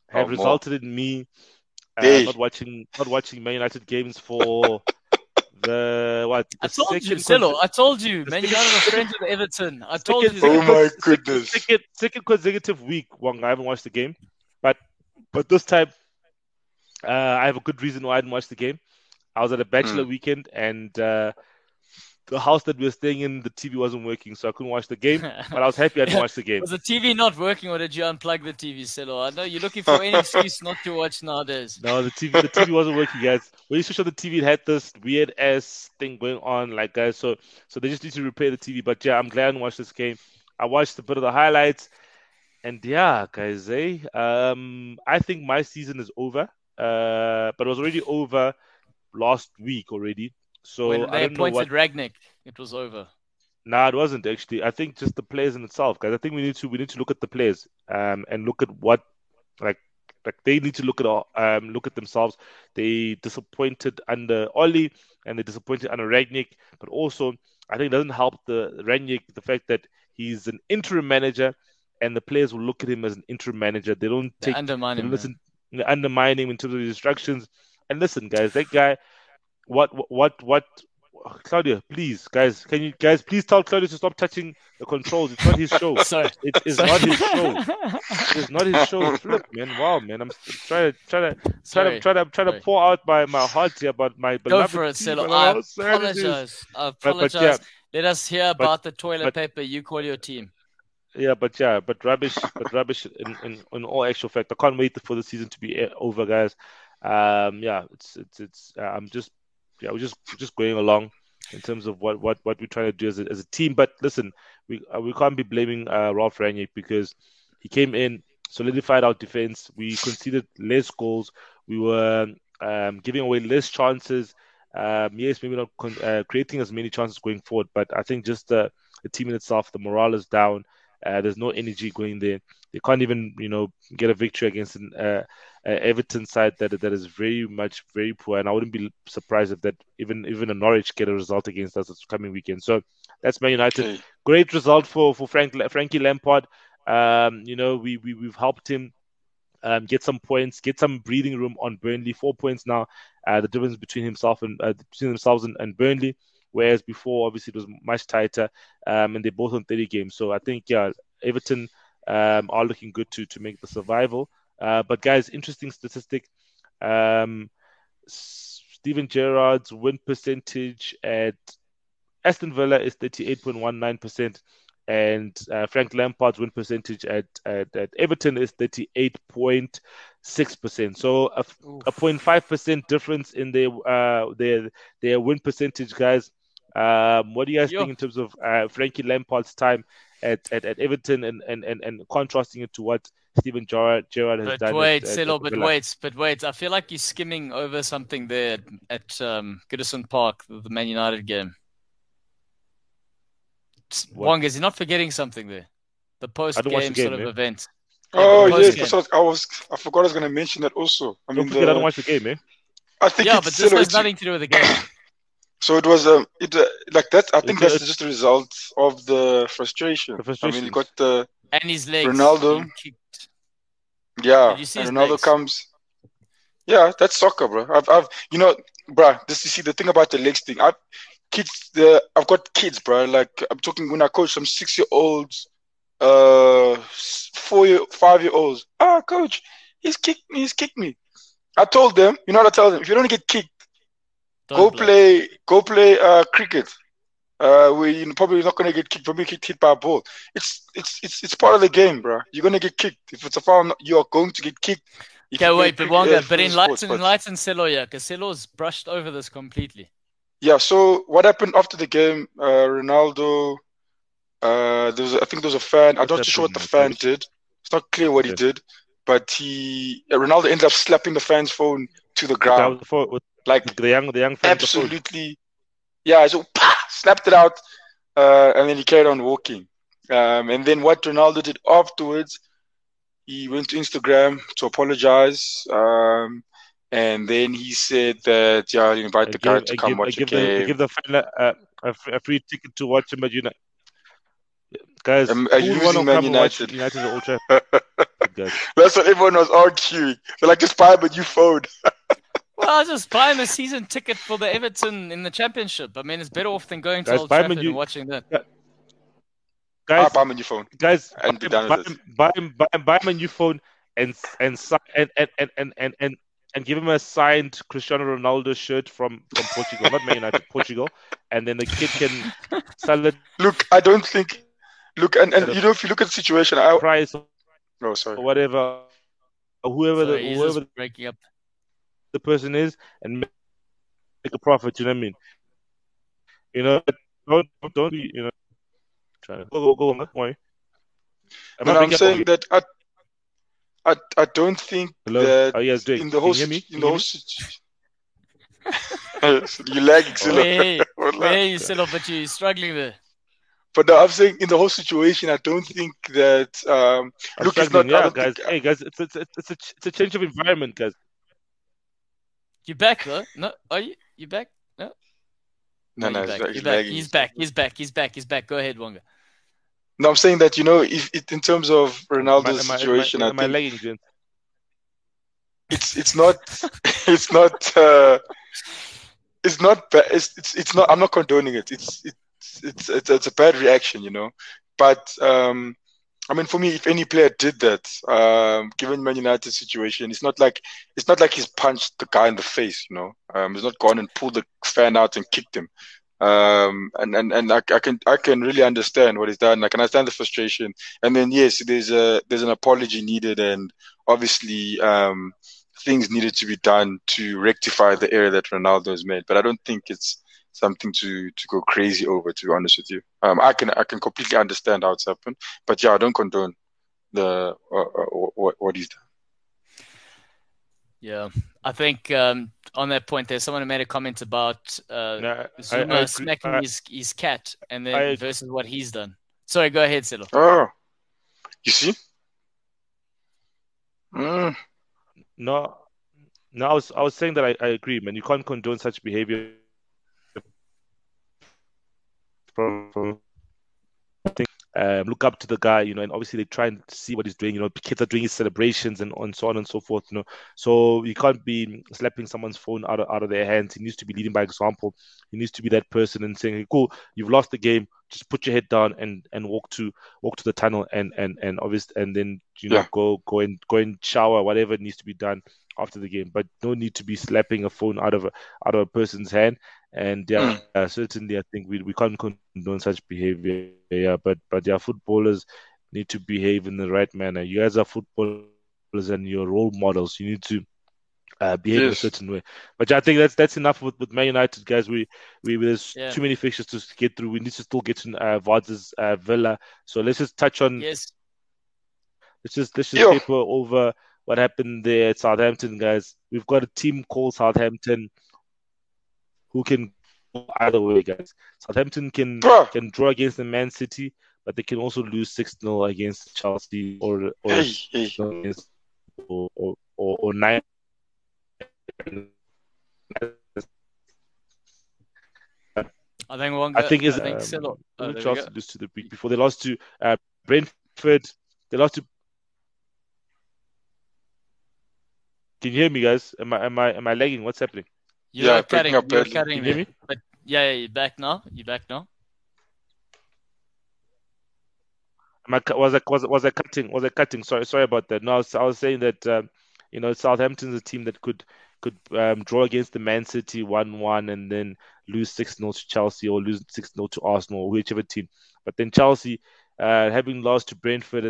have Oh, more. resulted in me uh, Hey. not watching not watching Man United games for the what? I told you, second Silo. conse- I told you, the man. second- United are friends with Everton. I told second- you. Oh second my goodness. Second, second consecutive week, Wonga. I haven't watched the game, but but this time, uh, I have a good reason why I didn't watch the game. I was at a bachelor Mm. weekend, and uh, the house that we were staying in, the TV wasn't working, so I couldn't watch the game. But I was happy I didn't watch the game. Was the TV not working, or did you unplug the TV, Silo? I know you're looking for any excuse not to watch nowadays. No, the TV, the TV wasn't working, guys. When you switch on the TV, it had this weird ass thing going on, like guys. So, so they just need to repair the TV. But yeah, I'm glad I didn't watch this game. I watched a bit of the highlights, and yeah, guys, eh? Um, I think my season is over. Uh, but it was already over last week already. So when I they know what. appointed Rangnick, it was over. Nah, it wasn't actually. I think just the players in itself, guys. I think we need to we need to look at the players, um, and look at what like like they need to look at um look at themselves. They disappointed under Ole and they disappointed under Rangnick, but also I think it doesn't help the Rangnick the fact that he's an interim manager, and the players will look at him as an interim manager. They don't They take undermine him. listen, undermine him in terms of the instructions. And listen, guys, that guy, what what what Claudio, please, guys, can you guys please tell Claudio to stop touching the controls? It's not his show. Sorry. It is Sorry. not his show. It's not his show. Flip, man. Wow, man. I'm trying to try to try to try to try to pour out my, my heart here about my Go beloved for it, team Silo. and I how sad it is. apologize. I But, but apologize. yeah, Let us hear But- about the toilet but- paper you call your team. yeah, but yeah, but rubbish, but rubbish in, in, in all actual fact. I can't wait for the season to be uh, over, guys. Um, yeah, it's it's it's. Uh, I'm just yeah, we're just just going along in terms of what what what we're trying to do as a, as a team. But listen, we uh, we can't be blaming uh, Ralph Rangnick because he came in, solidified our defense. We conceded less goals. We were um, giving away less chances. Um, yes, maybe not con- uh, creating as many chances going forward, but I think just uh, the team in itself, the morale is down. Uh, there's no energy going there. They can't even, you know, get a victory against an uh, uh, Everton side that that is very much very poor. And I wouldn't be surprised if that even even a Norwich get a result against us this coming weekend. So that's Man United. Okay. Great result for for Frank Frankie Lampard. Um, you know, we, we we've helped him um, get some points, get some breathing room on Burnley. Four points now. Uh, the difference between himself and uh, between themselves and, and, Burnley, whereas before obviously it was much tighter, um, and they're both on 30 games. So I think yeah, Everton um, are looking good to to make the survival. Uh, but guys, interesting statistic. Um, Steven Gerrard's win percentage at Aston Villa is 38.19% and uh, Frank Lampard's win percentage at, at, at Everton is 38.6%. So a, a 0.5% difference in their uh, their their win percentage, guys. Um, what do you guys Yo. think in terms of uh, Frankie Lampard's time at, at, at Everton and, and, and, and contrasting it to what Steven Gerrard, Gerrard has but done? Wait, at, but wait, but wait. I feel like you're skimming over something there at um, Goodison Park, the Man United game. Wong, is he not forgetting something there? The post game, sort of event. Oh yeah, yes, I was. I forgot I was going to mention that also. I don't mean, forget the, I don't watch the game, eh? I think yeah, but this has nothing to do with the game. So it was um it uh, like that. I think that's just a result of the frustration. The frustration. I mean, you got the and his legs. Ronaldo. Yeah, and Ronaldo legs? comes. Yeah, that's soccer, bro. I've, I've, you know, bro. This you see the thing about the legs thing. I've kids. The I've got kids, bro. Like I'm talking when I coach some six year olds, uh, four year, five year olds. Ah, coach, he's kicked me. He's kicked me. I told them, you know what I told them? If you don't get kicked, don't go play. play. Go play uh, cricket. Uh, we you're probably not gonna get kicked. Probably get hit by a ball. It's it's it's it's part of the game, bro. You're gonna get kicked. If it's a foul, you are going to get kicked. Okay, wait, but Wonga, but enlighten, sports, enlighten Selo, yeah, because Selo's brushed over this completely. Yeah. So what happened after the game? Uh, Ronaldo. Uh, there was I think there was a fan. I'm not sure what the fan did. It's not clear what he did, but he Ronaldo ended up slapping the fan's phone to the ground. Like the young, the young fan absolutely. Yeah. So pah, slapped it out, uh, and then he carried on walking. Um, and then what Ronaldo did afterwards, he went to Instagram to apologize. Um, and then he said that yeah, I'll invite the guy to come give, watch give the game. The, give the fan a, a, free ticket to watch him at United. Guys, um, are you using Man United? United at Old That's what everyone was arguing. They're like, just buy him a new phone. well, I'll just buy him a season ticket for the Everton in the Championship. I mean, it's better off than going to guys, Old Trafford and watching that. Guys, I'll buy him a new phone. Guys, and buy, buy, buy, him, buy, him, buy him a new phone and and and and and and, and, and and give him a signed Cristiano Ronaldo shirt from, from Portugal, not Man United, Portugal, and then the kid can sell it. Look, I don't think. Look, and, and you know, if you look at the situation, I price. Oh, sorry. Or whatever, or whoever sorry, the whoever breaking up the person is, and make a profit. You know what I mean? You know, don't don't be you know. Trying to go go go on. Why? I'm, I'm saying that at I, I don't think Hello? that oh, yes, in the whole in the whole situation you lagging still. Where, where you still up, but you're struggling there. But no, I'm saying in the whole situation, I don't think that. Um, look, it's not. Yeah, guys. Think, hey, guys, it's it's it's a, it's a change of environment, guys. You back though? No, are you? You back? No. No, no, no he's, back. He's, back. He's back. He's back. He's back. Go ahead, Wonga. No, I'm saying that you know, if it, in terms of Ronaldo's am I, situation, am I, am I, I think it's it's not it's not uh, it's not it's, it's it's not I'm not condoning it. It's it's it's it's, it's a bad reaction, you know. But um, I mean, for me, if any player did that, um, given Man United's situation, it's not like it's not like he's punched the guy in the face, you know. Um, he's not gone and pulled the fan out and kicked him um, and and and I, I, can I can really understand what he's done. I can understand the frustration, and then yes, there's a there's an apology needed, and obviously um, things needed to be done to rectify the error that Ronaldo has made. But I don't think it's something to to go crazy over. To be honest with you, um, I can I can completely understand how it's happened, but yeah, I don't condone the uh, uh, what what he's done. Yeah, I think um, on that point, there's someone who made a comment about uh, no, Zouma I, I smacking his, his cat, and then versus what he's done. Sorry, go ahead, Silo. Oh, You see? Mm. No, no. I was I was saying that I, I agree, man. You can't condone such behavior from, from um, look up to the guy, you know, and obviously they try and see what he's doing. You know, kids are doing his celebrations and, and so on and so forth. You know, so you can't be slapping someone's phone out of out of their hands. He needs to be leading by example. He needs to be that person and saying, hey, "Cool, you've lost the game. Just put your head down and and walk to walk to the tunnel and and and obviously and then you know Yeah. go go and go and shower whatever needs to be done after the game. But no need to be slapping a phone out of a out of a person's hand. And yeah, uh, certainly I think we we can't condone such behavior. Yeah, but but yeah, footballers need to behave in the right manner. You guys are footballers and you're role models. You need to uh, behave in a certain way. But yeah, I think that's that's enough with, with Man United, guys. We we there's Yeah. too many fixtures to get through. We need to still get to uh, Vard's uh, Villa. So let's just touch on Yes. let's just let's just Yo. paper over what happened there at Southampton, guys. We've got a team called Southampton who can go either way, guys. Southampton can Bruh. can draw against the Man City, but they can also lose six 0 against Chelsea or or Hey, hey. against or or, or, or nine. I think Wonga, I think is I think um, Silo- who oh, did there we Chelsea go. lose to the week before they lost to uh, Brentford. They lost to. Can you hear me, guys? Am I am I am I lagging? What's happening? You Yeah, cutting. up You're cutting me. But yeah, yeah, you're back now. You back now? I, was I was was I cutting? Was I cutting? Sorry, sorry about that. No, I was, I was saying that um, you know Southampton's a team that could could um, draw against the Man City one one and then lose six 0 to Chelsea or lose six 0 to Arsenal or whichever team. But then Chelsea, uh, having lost to Brentford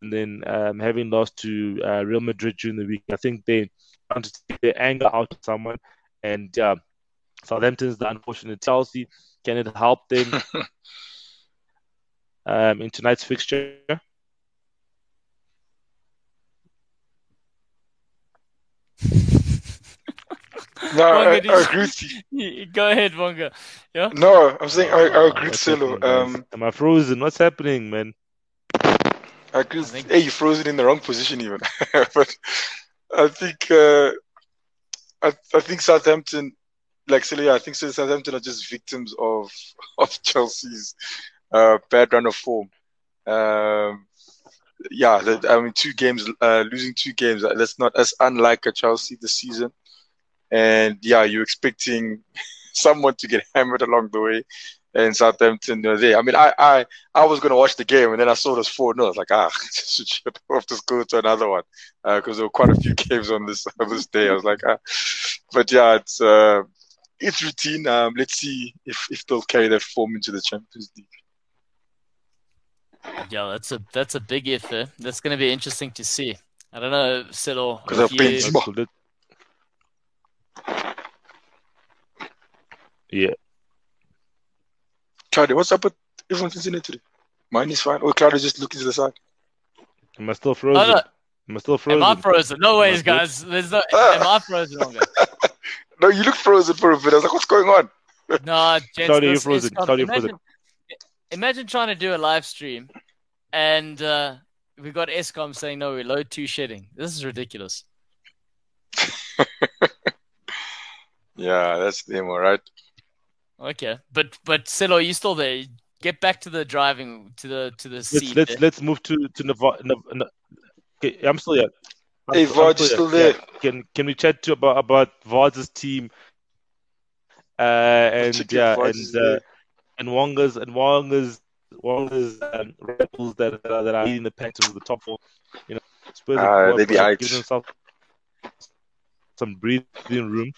and then um, having lost to uh, Real Madrid during the week, I think they want to take their anger out of someone. And uh, Southampton's the unfortunate Chelsea. Can it help them um, in tonight's fixture? No, I, Wonga, I did you- agree you. You- Go ahead, Wonga. Yeah. No, I'm saying I, I agree with What's Silo. Um, Am I frozen? What's happening, man? I agree. I With, think- Hey, you froze it in the wrong position even. but I think uh, I, I think Southampton, like Silo, I think Southampton are just victims of of Chelsea's uh, bad run of form. Um, yeah, I mean, two games, uh, losing two games. uh, That's not as unlike a Chelsea this season. And yeah, you're expecting someone to get hammered along the way. And Southampton, you know, there. I mean, I, I, I was gonna watch the game, and then I saw this four. No, I was like, ah, shit, off just school to another one because there were quite a few games on this on this day. I was like, ah, but yeah, it's uh, it's routine. Um, let's see if if they'll carry that form into the Champions League. Yeah, that's a that's a big if. eh? That's going to be interesting to see. I don't know, Silo. 'Cause if of Benzema. you- Zuma. So let- Yeah, Claudio, what's up with everyone's internet today? Mine is fine. Oh, Claudio just looking to the side. am I still frozen? no, Am I still frozen? am I frozen? No ways, Am I good? guys. There's no. Ah. Am I frozen, No, you look frozen for a bit. I was like, what's going on? No, gents, Claudio, you're frozen. is com- Claudio, you're frozen. imagine trying to do a live stream, and uh, we got Eskom saying no, we load two shedding. This is ridiculous. Yeah, that's them, all right. Okay, but but Silo, you still there? Get back to the driving to the to the Let's seat. let's there. let's move to to Nav- Nav- Nav- okay, I'm still here. I'm Hey, still- Vard, you still there? Yeah. Can can we chat to about about Vard's team? Uh, and yeah, and uh, and Wonga's and Wonga's Wonga's um, rebels that that are, that are leading the pack to the top four. You know, Spurs have go they be uh, aight. themselves some breathing room.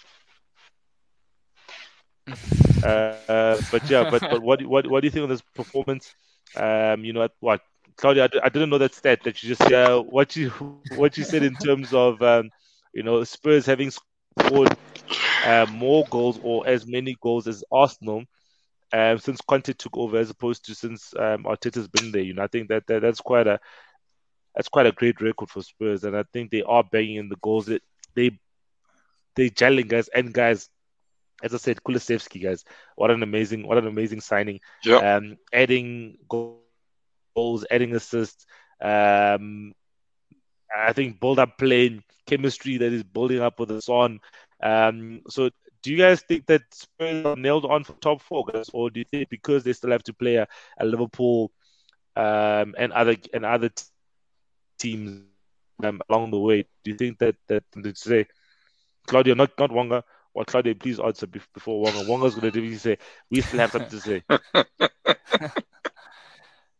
Uh, but yeah, but but what what what do you think of this performance? Um, you know what, Claudio, I, didn't know that stat that you just uh, what you what you said in terms of um, you know Spurs having scored uh, more goals or as many goals as Arsenal um, since Conte took over, as opposed to since um, Arteta's been there. You know, I think that, that that's quite a that's quite a great record for Spurs, and I think they are banging in the goals. They they they gelling guys and guys. As I said, Kulusevski guys, what an amazing, what an amazing signing. Yeah. Um, adding goals, adding assists, Um, I think build up playing chemistry that is building up with the Son. Um, so do you guys think that Spurs are nailed on for top four, guys, or do you think because they still have to play a, a Liverpool um, and other and other teams um, along the way, do you think that that to say Claudio, not not Wonga, or Claudio, please answer before Wonga. Wonga's going to do what say we still have something to say.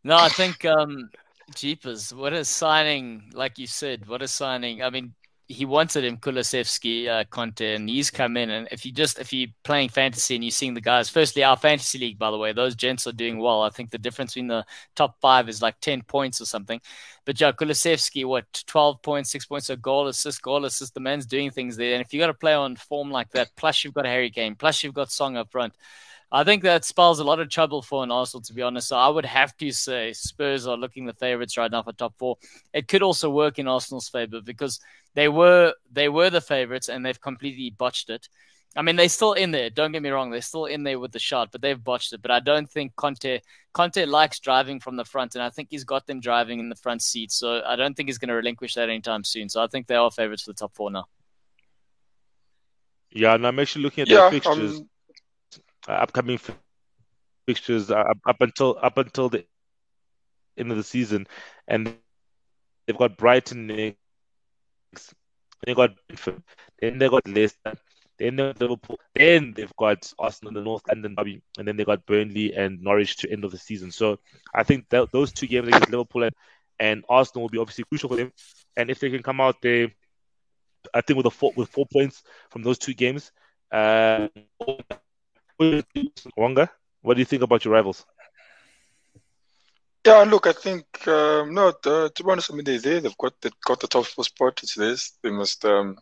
no, I think um, Jeepers, what a signing! Like you said, what a signing! I mean, he wanted him Kulusevski, uh, Conte, and he's come in. And if you just if you're playing fantasy and you're seeing the guys, firstly, our fantasy league, by the way, those gents are doing well. I think the difference between the top five is like ten points or something. But yeah, Kulusevski, what twelve points, six points, a goal, assist, goal, assist. The man's doing things there. And if you got to play on form like that, plus you've got Harry Kane, plus you've got Song up front. I think that spells a lot of trouble for an Arsenal, to be honest. So I would have to say Spurs are looking the favourites right now for top four. It could also work in Arsenal's favour because they were they were the favourites and they've completely botched it. I mean, they're still in there. Don't get me wrong; they're still in there with the shot, but they've botched it. But I don't think Conte Conte likes driving from the front, and I think he's got them driving in the front seat. So I don't think he's going to relinquish that anytime soon. So I think they are favourites for the top four now. Yeah, and I'm actually looking at yeah, their fixtures. Um, uh, upcoming fixtures uh, up until up until the end of the season, and they've got Brighton next. They got then they got Leicester, then they got Liverpool, then they've got Arsenal, the North London derby, and then they got Burnley and Norwich to end of the season. So I think that those two games against Liverpool and, and Arsenal will be obviously crucial for them. And if they can come out there, I think with a four with four points from those two games, uh, Wonga, what do you think about your rivals? Yeah, look, I think um, no. to be honest, I mean they're there. They've got they got the top four spot. It's this. They must um,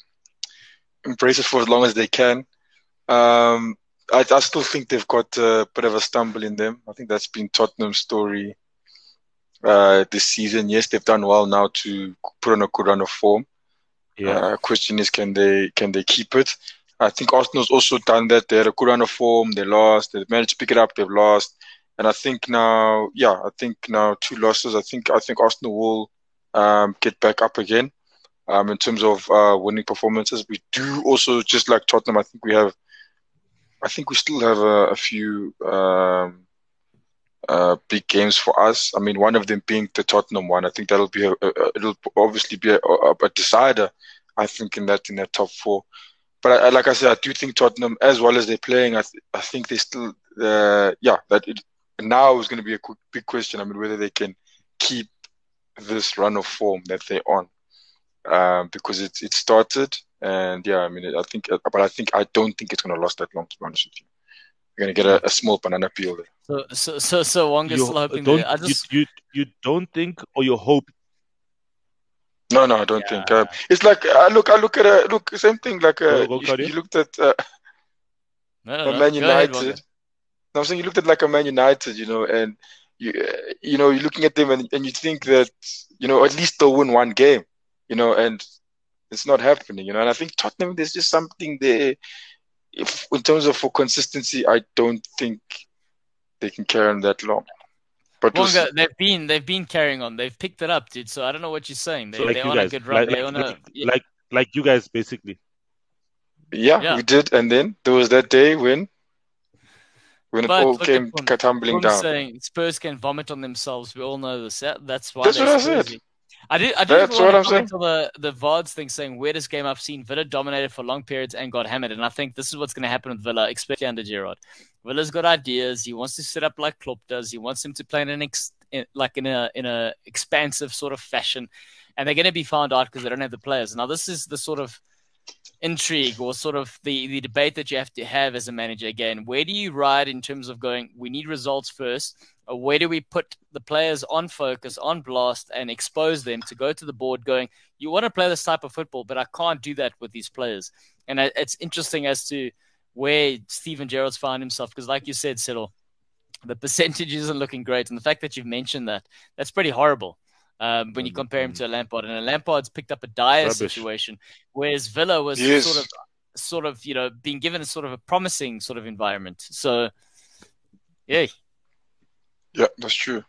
embrace it for as long as they can. Um, I, I, still think they've got a bit of a stumble in them. I think that's been Tottenham's story uh, this season. Yes, they've done well now to put on a good run of form. Yeah. Uh, question is, can they can they keep it? I think Arsenal's also done that. They had a good run of form. They lost. They managed to pick it up. They've lost. And I think now, yeah, I think now two losses. I think I think Arsenal will um, get back up again um, in terms of uh, winning performances. We do also just like Tottenham. I think we have. I think we still have a, a few um, uh, big games for us. I mean, one of them being the Tottenham one. I think that'll be a, a it'll obviously be a, decider. I think in that in that top four but I, like I said, I do think Tottenham, as well as they're playing, I, th- I think they still, uh, yeah, that it, now is going to be a quick, big question. I mean, whether they can keep this run of form that they're on, um, because it it started, and yeah, I mean, I think, uh, but I think I don't think it's going to last that long. To be honest with you, you're going to get a, a, small banana peel there. So, so, so, so Wonga's still hoping. Don't, I just... you, you, you don't think, or you hope no, no, I don't yeah. think. Uh, it's like I look, I look at a look same thing. Like uh, go, go, you, you, looked at uh, no, no, no. Man United. Ahead, no, I'm saying you looked at like a Man United, you know, and you uh, you know you're looking at them and, and you think that you know at least they'll win one game, you know, and it's not happening, you know. And I think Tottenham, there's just something there. If in terms of for consistency, I don't think they can carry on that long. But Wonga, they've been they've been carrying on. They've picked it up, dude. So I don't know what you're saying. They, so like they're on guys, a good run. Like, like, a, yeah. like like you guys basically. Yeah, yeah, we did, and then there was that day when when but it all came tumbling down. Saying Spurs can vomit on themselves. We all know this. That's why. That's what I said. I did. I did That's what I'm saying. the the VODs thing saying weirdest game I've seen. Villa dominated for long periods and got hammered, and I think this is what's going to happen with Villa, especially under Gerrard. Villa's got ideas. He wants to set up like Klopp does. He wants him to play in an ex, in, like in a in a expansive sort of fashion, and they're going to be found out because they don't have the players. Now this is the sort of intrigue or sort of the, the debate that you have to have as a manager again. Where do you ride in terms of going, we need results first? Or where do we put the players on focus, on blast, and expose them to go to the board going, you want to play this type of football, but I can't do that with these players. And it's interesting as to where Steven Gerrard's found himself, because like you said, Settle, the percentage isn't looking great. And the fact that you've mentioned that, that's pretty horrible um, when you compare him to a Lampard. And a Lampard's picked up a dire Rubbish. situation, whereas Villa was yes. sort of, sort of, you know, being given a sort of a promising sort of environment. So, yeah. Yeah, that's true.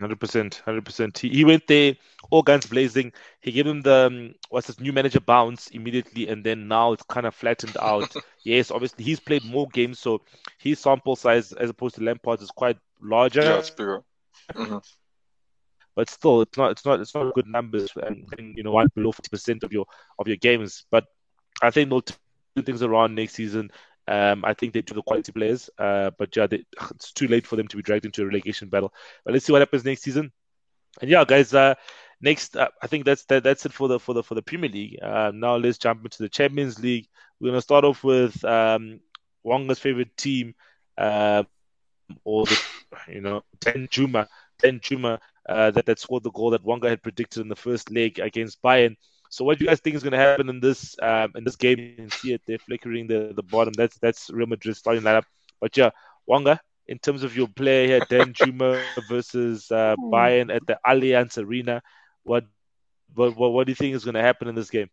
Hundred percent, hundred percent. He went there, all guns blazing. He gave him the um, what's his new manager bounce immediately, and then now it's kind of flattened out. yes, obviously he's played more games, so his sample size as opposed to Lampard is quite larger. Yeah, it's bigger. Mm-hmm. But still, it's not, it's not, it's not good numbers, and you know, one below fifty percent of your of your games. But I think they'll turn things around next season. Um, I think they do the quality players, uh, but yeah, they, it's too late for them to be dragged into a relegation battle. But let's see what happens next season. And yeah, guys, uh, next uh, I think that's that, that's it for the for the for the Premier League. Uh, now let's jump into the Champions League. We're gonna start off with um, Wonga's favorite team, uh, or the, you know Danjuma, Ten Juma, uh, that that scored the goal that Wonga had predicted in the first leg against Bayern. So what do you guys think is going to happen in this um, in this game? You can see it they're flickering the, the bottom. That's that's Real Madrid starting lineup. But yeah, Wonga, in terms of your player here, Danjuma versus uh, hmm. Bayern at the Allianz Arena, what what what, what do you think is going to happen in this game?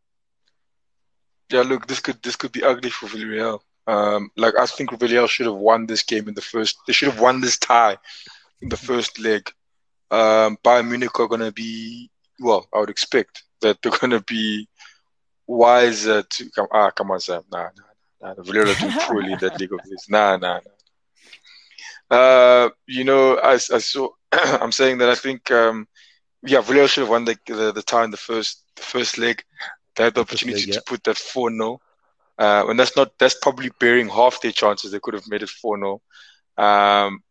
Yeah, look, this could this could be ugly for Villarreal. Um, like I think Villarreal should have won this game in the first. They should have won this tie in the first leg. Um, Bayern Munich are going to be well. I would expect that they're going to be wiser to come. Ah, come on, Sam. Nah, nah, nah. Villarreal are doing poorly in that league of this. Nah, nah, nah. Uh, you know, I, I saw. I'm saying that I think, um, yeah, Villarreal should have won the, the the tie in the first the first leg. They had the opportunity leg, yeah. to put that four 0 uh, and that's not that's probably bearing half their chances. They could have made it four 0 um,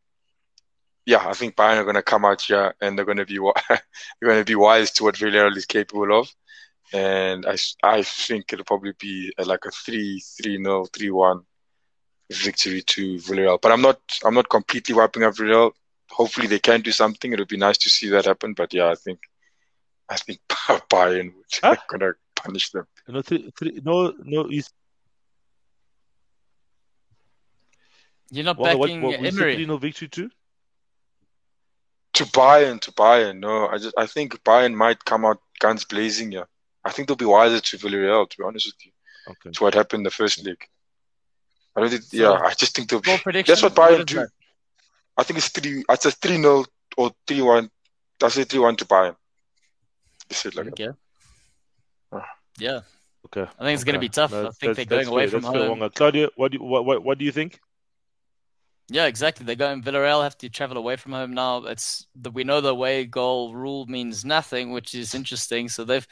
yeah, I think Bayern are going to come out here and they're going to be they're going to be wise to what Villarreal is capable of, and I, I think it'll probably be like a 3 3 0 3 1 victory to Villarreal. But I'm not I'm not completely wiping out Villarreal. Hopefully they can do something. It'll be nice to see that happen. But yeah, I think I think Bayern would huh? going to punish them. No, three, three, no, no. He's... You're not backing what, what, what, Emery. No victory too. To Bayern, to Bayern. No, I just I think Bayern might come out guns blazing here. I think they'll be wiser to Villarreal, to be honest with you. Okay. To what happened in the first league. I don't think, so, yeah, I just think they'll be. That's what Bayern what do. That? I think it's three. It's a three 0 or three one. That's a three one to Bayern. It's it like okay. Ah. Yeah. Okay. I think it's okay. going to be tough. No, I think they're going away fair. from home. Claudia, what do you, what, what, what do you think? Yeah, exactly. They go in Villarreal have to travel away from home now. It's the, we know the away goal rule means nothing, which is interesting. So they've,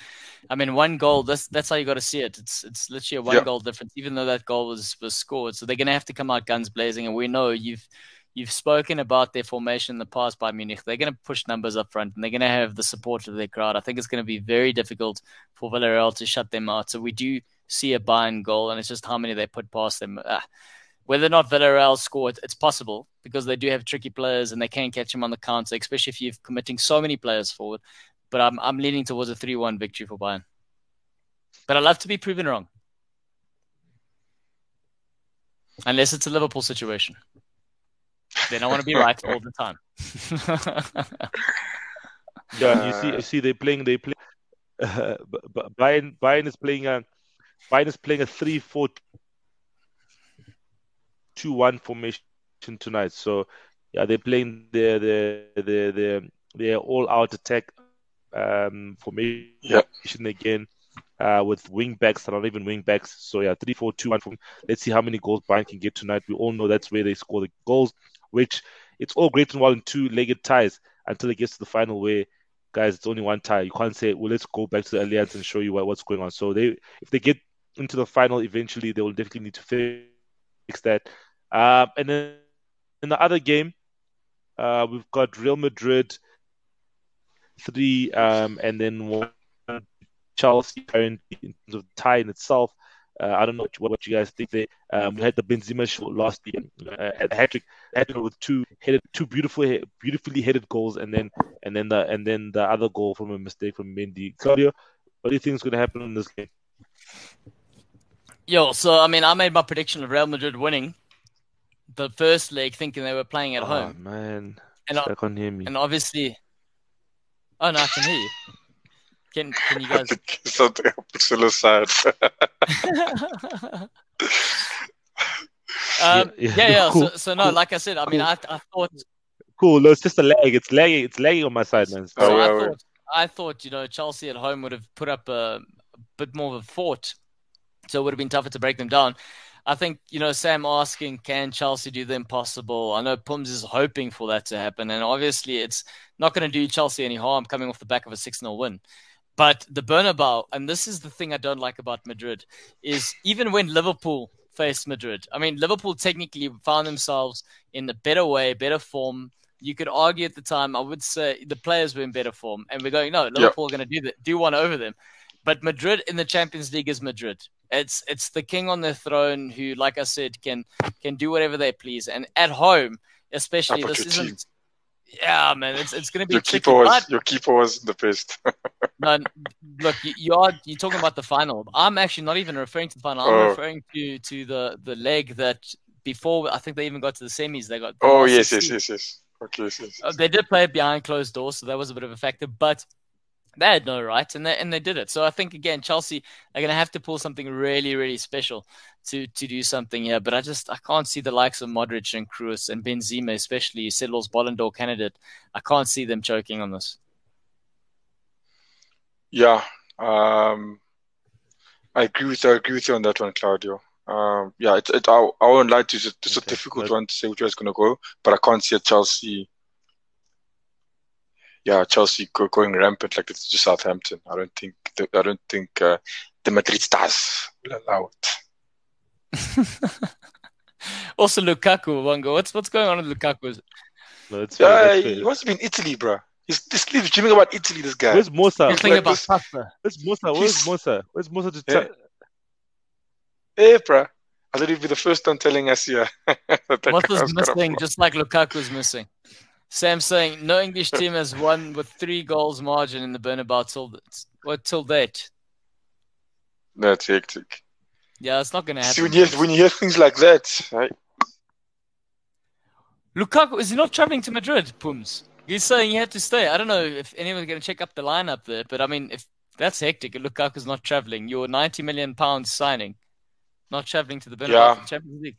I mean, one goal. That's that's how you got to see it. It's it's literally a one yeah. goal difference, even though that goal was was scored. So they're gonna have to come out guns blazing, and we know you've you've spoken about their formation in the past by Munich. They're going to push numbers up front and they're going to have the support of their crowd. I think it's going to be very difficult for Villarreal to shut them out. So we do see a Bayern goal, and it's just how many they put past them. Ah, whether or not Villarreal score, it's possible because they do have tricky players and they can catch them on the counter, especially if you're committing so many players forward. But I'm I'm leaning towards a three-one victory for Bayern. But I love to be proven wrong, unless it's a Liverpool situation. Then I want to be right all the time. yeah, you see, you see, they're playing, they play. Uh, Bayern, Bayern is playing a, Bayern is playing a three-four two one formation tonight. So yeah, they're playing their their their their, their all out attack um, formation yep. again. Uh, with wing backs that are not even wing backs. So yeah, three, four, two, one. From let's see how many goals Bayern can get tonight. We all know that's where they score the goals. Which it's all great and well in two-legged ties until it gets to the final where guys it's only one tie. You can't say well let's go back to the Allianz and show you what, what's going on. So they if they get into the final eventually, they will definitely need to fix that. Uh, and then in the other game, uh, we've got Real Madrid three, um, and then one Chelsea currently in terms of tie in itself. Uh, I don't know what, what, you guys think there. Um, we had the Benzema show last year, uh, a hat trick, with two headed, two beautiful, beautifully headed goals, and then and then the and then the other goal from a mistake from Mendy. Claudio, what do you think is going to happen in this game? Yo, so I mean, I made my prediction of Real Madrid winning the first leg thinking they were playing at oh, home. man. And I, can't hear me. And obviously, oh no, I can hear you. Can can you guys? Something so sad. um, yeah, yeah. yeah. Cool. So, so no, like I said, I mean, cool. I, I thought cool. No, it's just a lag. It's lagging. It's lagging on my side, man. So oh, I, thought, I thought, you know, Chelsea at home would have put up a, a bit more of a fort, so it would have been tougher to break them down. I think, you know, Sam asking, can Chelsea do the impossible? I know Pums is hoping for that to happen. And obviously, it's not going to do Chelsea any harm coming off the back of a 6 0 win. But the Bernabeu, and this is the thing I don't like about Madrid, is even when Liverpool faced Madrid, I mean, Liverpool technically found themselves in a better way, better form. You could argue at the time, I would say the players were in better form. And we're going, no, Liverpool yep. are going to do that, do one over them. But Madrid in the Champions League is Madrid. It's it's the king on the throne who, like I said, can can do whatever they please. And at home, especially, this isn't. Team. Yeah, man, it's it's going to be your tricky, keeper was your keeper was the best. no, look, you, you, are you're talking about the final. I'm actually not even referring to the final. I'm oh. referring to to the the leg that before I think they even got to the semis. They got. oh yes, yes, yes, yes. Okay, yes, yes. Uh, they did play it behind closed doors, so that was a bit of a factor. But they had no right, and they and they did it. So I think again, Chelsea are going to have to pull something really, really special to to do something here. But I just I can't see the likes of Modric and Kroos and Benzema, especially Sedl's Ballon d'Or candidate. I can't see them choking on this. Yeah, um, I agree with I agree with you on that one, Claudio. Um, yeah, it's it, I, I won't lie to you. It's a okay. difficult one to say which way it's going to go, but I can't see a Chelsea yeah, Chelsea go, going rampant like it's just Southampton. I don't think the, I don't think uh, the Madrid stars will allow it. also, Lukaku, Wonga, what's what's going on with Lukaku? No, it's fair, uh, he must have been Italy, bro. He's he's dreaming about Italy. This guy. Where's Mosa? He's thinking about pasta. Where's Mosa? Where's Mosa? Where's Mosa to tell? Hey, bro. I thought you'd be the first one telling us here. Mosa's missing, just like Lukaku's missing. Sam saying no English team has won with three goals margin in the Bernabeu till what till date. That's hectic. Yeah, it's not going to happen. See, when you, hear, when you hear things like that, right? Lukaku is he not traveling to Madrid, Pums? He's saying he had to stay. I don't know if anyone's going to check up the lineup there, but I mean, if that's hectic, Lukaku's not traveling. Your 90 million pounds signing, not traveling to the Bernabeu yeah. Champions League.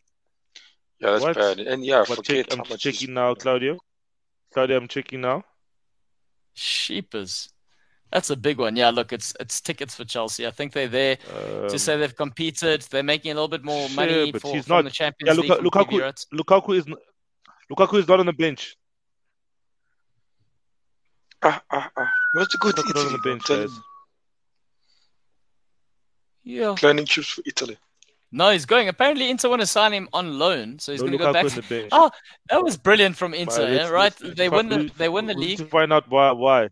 Yeah, that's what? bad. And yeah, what check, I'm checking now, Claudio. Claudio, I'm checking now. Sheepers. That's a big one. Yeah, look, it's it's tickets for Chelsea. I think they're there um, to say they've competed. They're making a little bit more money yeah, for, he's not, the Champions yeah, League. Lukaku, Lukaku is Lukaku is not on the bench. Ah, ah, ah. Where's the good Italy? on the bench, guys. Yeah. Planning trips for Italy. No, he's going. Apparently, Inter want to sign him on loan, so he's no, going to go back. To Oh, that was brilliant from Inter, yeah, eh, right? they win the they win the league. To find out why. why.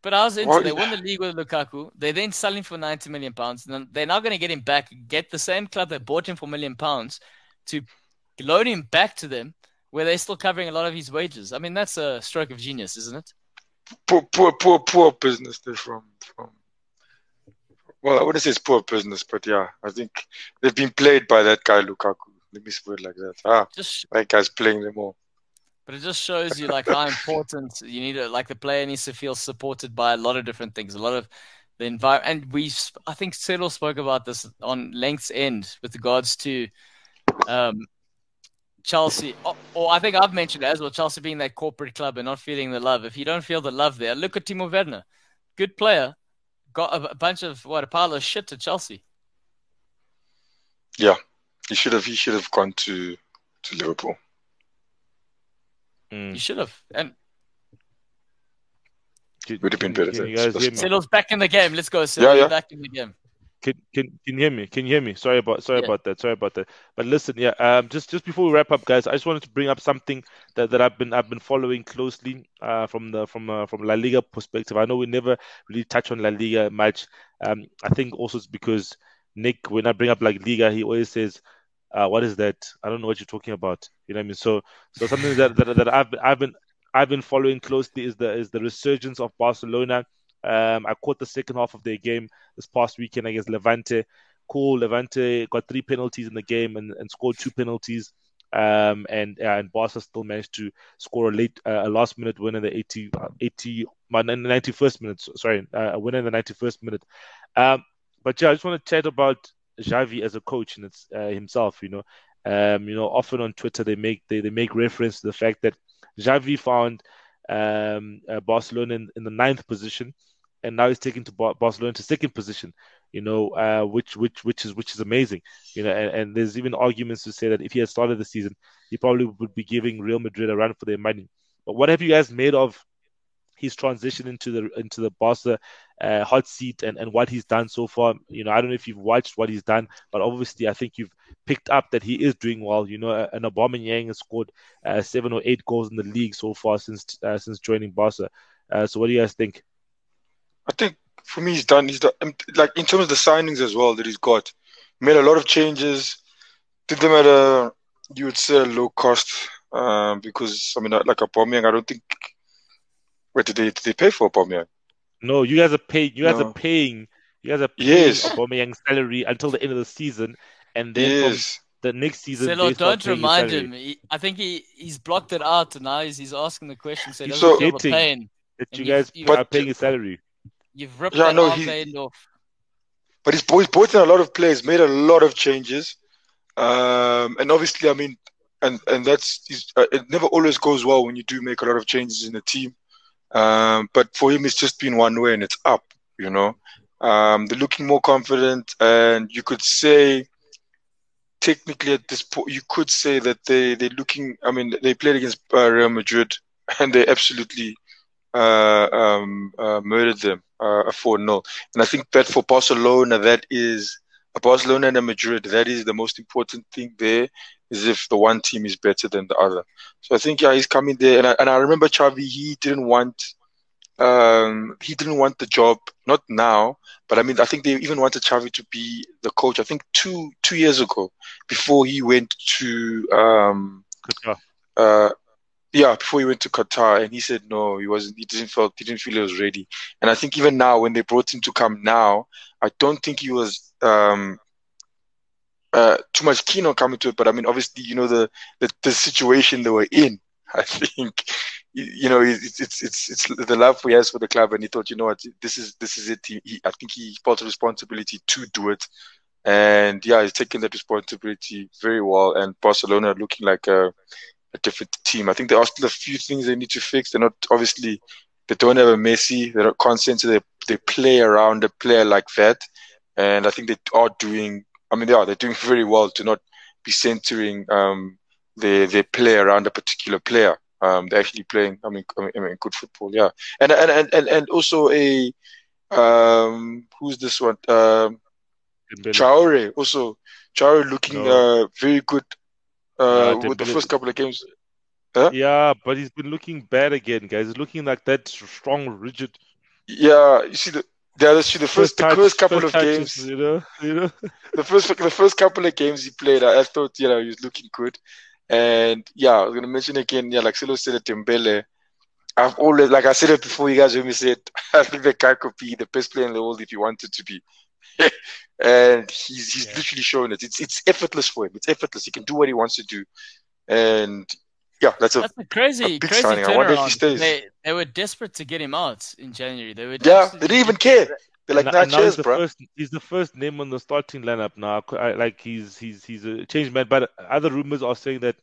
But I was Inter. They won the league with Lukaku. They then sell him for ninety million pounds. And they're now going to get him back. Get the same club that bought him for a million pounds to loan him back to them, where they're still covering a lot of his wages. I mean, that's a stroke of genius, isn't it? Poor, poor, poor, poor business. They're from from well, I wouldn't say it's poor business, but yeah, I think they've been played by that guy Lukaku. Let me put it like that. Ah, just, that guy's playing them all. But it just shows you like how important you need to like the player needs to feel supported by a lot of different things, a lot of the environment. And we, I think Cyril spoke about this on length's end with regards to um, Chelsea, or, or, I think I've mentioned it as well. Chelsea being that corporate club and not feeling the love. If you don't feel the love there, look at Timo Werner, good player, got a, a bunch of what a pile of shit to Chelsea. Yeah, he should have. He should have gone to to Liverpool. Mm. He should have, and would have been better. Can you guys hear me? back in the game. Let's go. Siddle's yeah, yeah. back in the game. Can, can can you hear me? Can you hear me? Sorry about sorry yeah. about that. Sorry about that. But listen, yeah. Um, just just before we wrap up, guys, I just wanted to bring up something that, that I've been I've been following closely. Uh, from the from uh, from La Liga perspective. I know we never really touch on La Liga much. Um, I think also it's because Nick, when I bring up La Liga, he always says, uh, "What is that? I don't know what you're talking about." You know what I mean? So so something that that, that I've I've been I've been following closely is the is the resurgence of Barcelona um, I caught the second half of their game this past weekend against Levante. Cool. Levante got three penalties in the game and, and scored two penalties. Um, and uh, and Barca still managed to score a late, uh, a last minute win in the 80, uh, 80 91st minute. Sorry, uh, a win in the 91st minute. Um, but yeah, I just want to chat about Xavi as a coach and it's uh, himself. You know, Um, you know, often on Twitter they make they, they make reference to the fact that Xavi found um, uh, Barcelona in, in, the ninth position, and now he's taken to Barcelona to second position. You know, uh, which which which is which is amazing. You know, and, and, there's even arguments to say that if he had started the season, he probably would be giving Real Madrid a run for their money. But what have you guys made of his transition into the into the Barca uh, hot seat and, and what he's done so far. You know, I don't know if you've watched what he's done, but obviously I think you've picked up that he is doing well. You know, an Aubameyang has scored uh, seven or eight goals in the league so far since uh, since joining Barca. Uh, so what do you guys think? I think for me, he's done. He's done um, like in terms of the signings as well that he's got. Made a lot of changes. Did them at a you would say a low cost uh, because I mean like a Aubameyang, I don't think Wait, did they did they pay for Aubameyang? No, you guys are paying. You guys no. are paying. You guys are paying yes. Aubameyang's salary until the end of the season, and then yes. the next season. Celo, don't remind him. He, I think he, he's blocked it out, and now he's, he's asking the question. So, he's so hating that you guys you, are paying his salary. You've ripped yeah, that no, he, off. But he's, he's brought in a lot of players, made a lot of changes, um, and obviously, I mean, and and that's uh, it. Never always goes well when you do make a lot of changes in the team. Um, but for him, it's just been one way and it's up, you know. Um, they're looking more confident, and you could say, technically at this point, you could say that they they're looking. I mean, they played against uh, Real Madrid, and they absolutely uh, um, uh, murdered them uh, a four 0 And I think that for Barcelona, that is Barcelona and Madrid. That is the most important thing there is if the one team is better than the other. So I think yeah, he's coming there, and I, and I remember Xavi. He didn't want, um, he didn't want the job. Not now, but I mean, I think they even wanted Xavi to be the coach. I think two two years ago, before he went to um, uh, yeah, before he went to Qatar, and he said no, he wasn't. He didn't feel he didn't feel he was ready. And I think even now, when they brought him to come now, I don't think he was um, uh, too much keen on coming to it, but I mean, obviously, you know the the, the situation they were in. I think you know it's, it's it's it's the love he has for the club, and he thought, you know what, this is this is it. He, he I think he felt a responsibility to do it, and yeah, he's taken that responsibility very well. And Barcelona looking like a, a different team. I think there are still a few things they need to fix. They're not obviously they don't have a Messi. They're not constant. They they play around a player like that, and I think they are doing I mean, they are. They're doing very well to not be centering um, their their play around a particular player. Um, they're actually playing. I mean, I mean, I mean, good football. Yeah, and and and and, and also a um, who's this one? Um, Traore. Also, Traore looking no. uh, very good uh, with the first couple of games. Huh? Yeah, but he's been looking bad again, guys. He's looking like that strong, rigid. Yeah, you see the yeah, that's true. The first, the first couple first of touches, games, you know, you know, the first, the first couple of games he played, I, I, thought, you know, he was looking good. And yeah, I was gonna mention again, yeah, like Celo said, Dembele. I've always, like I said it before, you guys heard me say it. I think the guy could be the best player in the world if he wanted to be. and he's he's yeah. literally showing it. It's it's effortless for him. It's effortless. He can do what he wants to do. And yeah, that's a, that's a crazy, a big crazy signing. I wonder if he stays. They, they were desperate to get him out in January. They were yeah, they didn't even care. They're like, nah, cheers, he's bro. First, he's the first name on the starting lineup now. I, like he's he's he's a changed man. But other rumors are saying that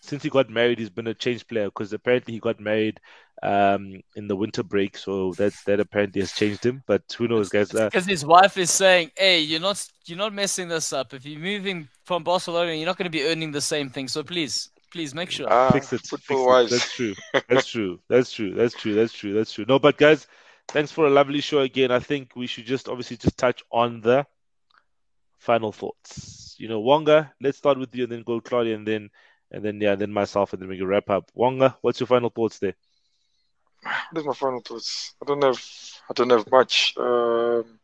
since he got married, he's been a changed player because apparently he got married um, in the winter break, so that that apparently has changed him. But who knows, guys? Because uh, his wife is saying, "Hey, you're not you're not messing this up. If you're moving from Barcelona, you're not going to be earning the same thing. So please, Please make sure. Uh, fix it. Fix it. That's true. That's true. That's true. That's true. That's true. That's true. No, but guys, thanks for a lovely show again. I think we should just obviously just touch on the final thoughts. You know, Wonga, let's start with you and then go Claudio and then and then yeah, then myself and then we can wrap up. Wonga, what's your final thoughts there? What is my final thoughts? I don't have I don't have much. Um,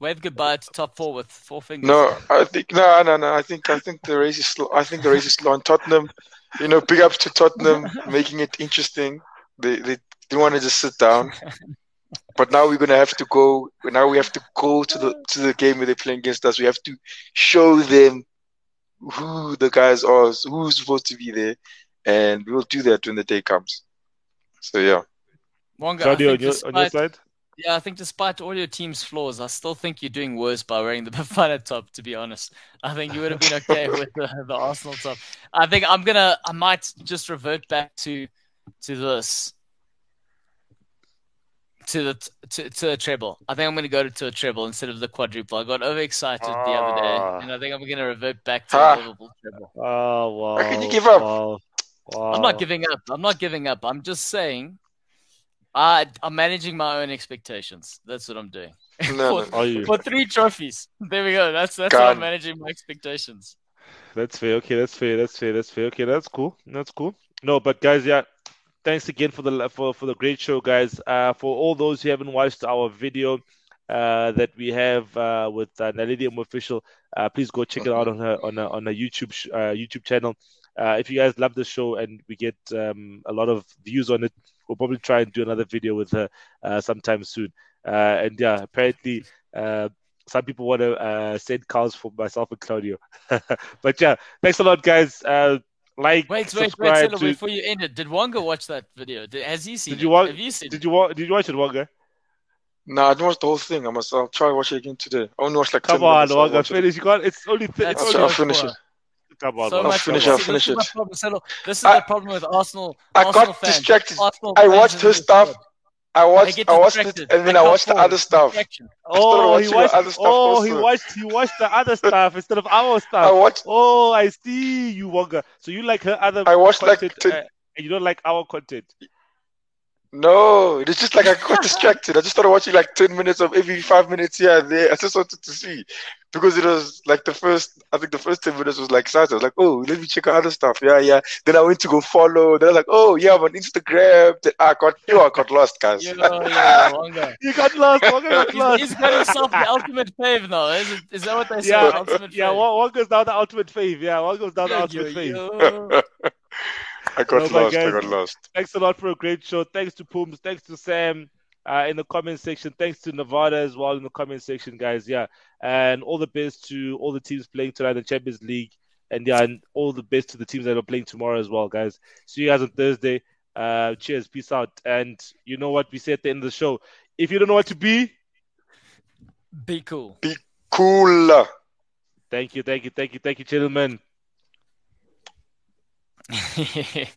Wave goodbye to top four with four fingers. No, I think no, no, no. I think I think the race is slow. I think the race is slow on Tottenham you know, big ups to Tottenham making it interesting. They they didn't want to just sit down. But now we're gonna have to go. Now we have to go to the to the game where they're playing against us. We have to show them who the guys are, who's supposed to be there, and we'll do that when the day comes. So yeah. Wonga, Claudio, on your, on your side. Yeah, I think despite all your team's flaws, I still think you're doing worse by wearing the Bafana top. To be honest, I think you would have been okay with the, the Arsenal top. I think I'm gonna, I might just revert back to to this, to the to, to a treble. I think I'm gonna go to, a treble instead of the quadruple. I got overexcited the other day, Ah. and I think I'm gonna revert back to Ah. the Liverpool treble. Oh wow! How can you give up? Wow. Wow. I'm not giving up. I'm not giving up. I'm just saying, I I'm managing my own expectations. That's what I'm doing. No, for, no. Are you? for three trophies. There we go. That's that's how I'm managing my expectations. That's fair. Okay, that's fair. That's fair. That's fair. Okay, that's cool. That's cool. No, but guys, yeah, thanks again for the for for the great show, guys. Uh, for all those who haven't watched our video uh, that we have uh, with uh, Nalidium official, uh, please go check it out on her on her, on her YouTube sh- uh, YouTube channel. Uh, if you guys love the show and we get um, a lot of views on it, we'll probably try and do another video with her uh, sometime soon. Uh, and yeah, apparently. Uh, some people want to uh, send cars for myself and Claudio. but yeah, thanks a lot, guys. Uh, like, Wait, wait, wait, subscribe to. before you end it, did Wonga watch that video? Did, has he seen Did it? you wa- Have you seen Did it? you wa- Did you watch it, Wonga? Nah, I didn't watch the whole thing. I must. I'll try to watch it again today. I only watched like Come 10 on, minutes. I'll Wonga, watch it. finish. You got. It's only. Th- That's it's I'll, only I'll finish it. Come on, So Wonga. much finish it, I'll finish it. my problem, Settle. This is I- the problem with Arsenal. I Arsenal got fans. distracted. Arsenal I watched her stuff. squad. I watched. get I watched it, and then I can't watched the other stuff. Oh, he watched. other stuff Oh, he watched. He watched the other stuff instead of our stuff. I watched. Oh, I see you, Wonga. So you like her other I watched like content, ten- uh, and you don't like our content. No, it's just like I got distracted. I just started watching like 10 minutes of every five minutes here and there. I just wanted to see because it was like the first, I think the first 10 minutes was like exciting. I was like, oh, let me check out other stuff. Yeah, yeah. Then I went to go follow. Then I was like, oh, yeah, I'm on Instagram. Then I got, yo, I got lost, guys. Yo, yo, Wonga. You got lost. Wonga got He's, lost. he's got himself the ultimate fave now. Is, it, is that what they say? Yeah, ultimate yeah. fave. One, one goes down the ultimate fave. Yeah, one goes down the ultimate fave. yo. I got oh No, but lost. I got lost. Thanks a lot for a great show. Thanks to Pooms. Thanks to Sam uh, in the comment section. Thanks to Nevada as well in the comment section, guys. Yeah, and all the best to all the teams playing tonight in the Champions League, and yeah, and all the best to the teams that are playing tomorrow as well, guys. See you guys on Thursday. Uh, cheers, peace out, and you know what we say at the end of the show. If you don't know what to be, Be cool. Be cool. thank you, thank you, thank you, thank you, gentlemen.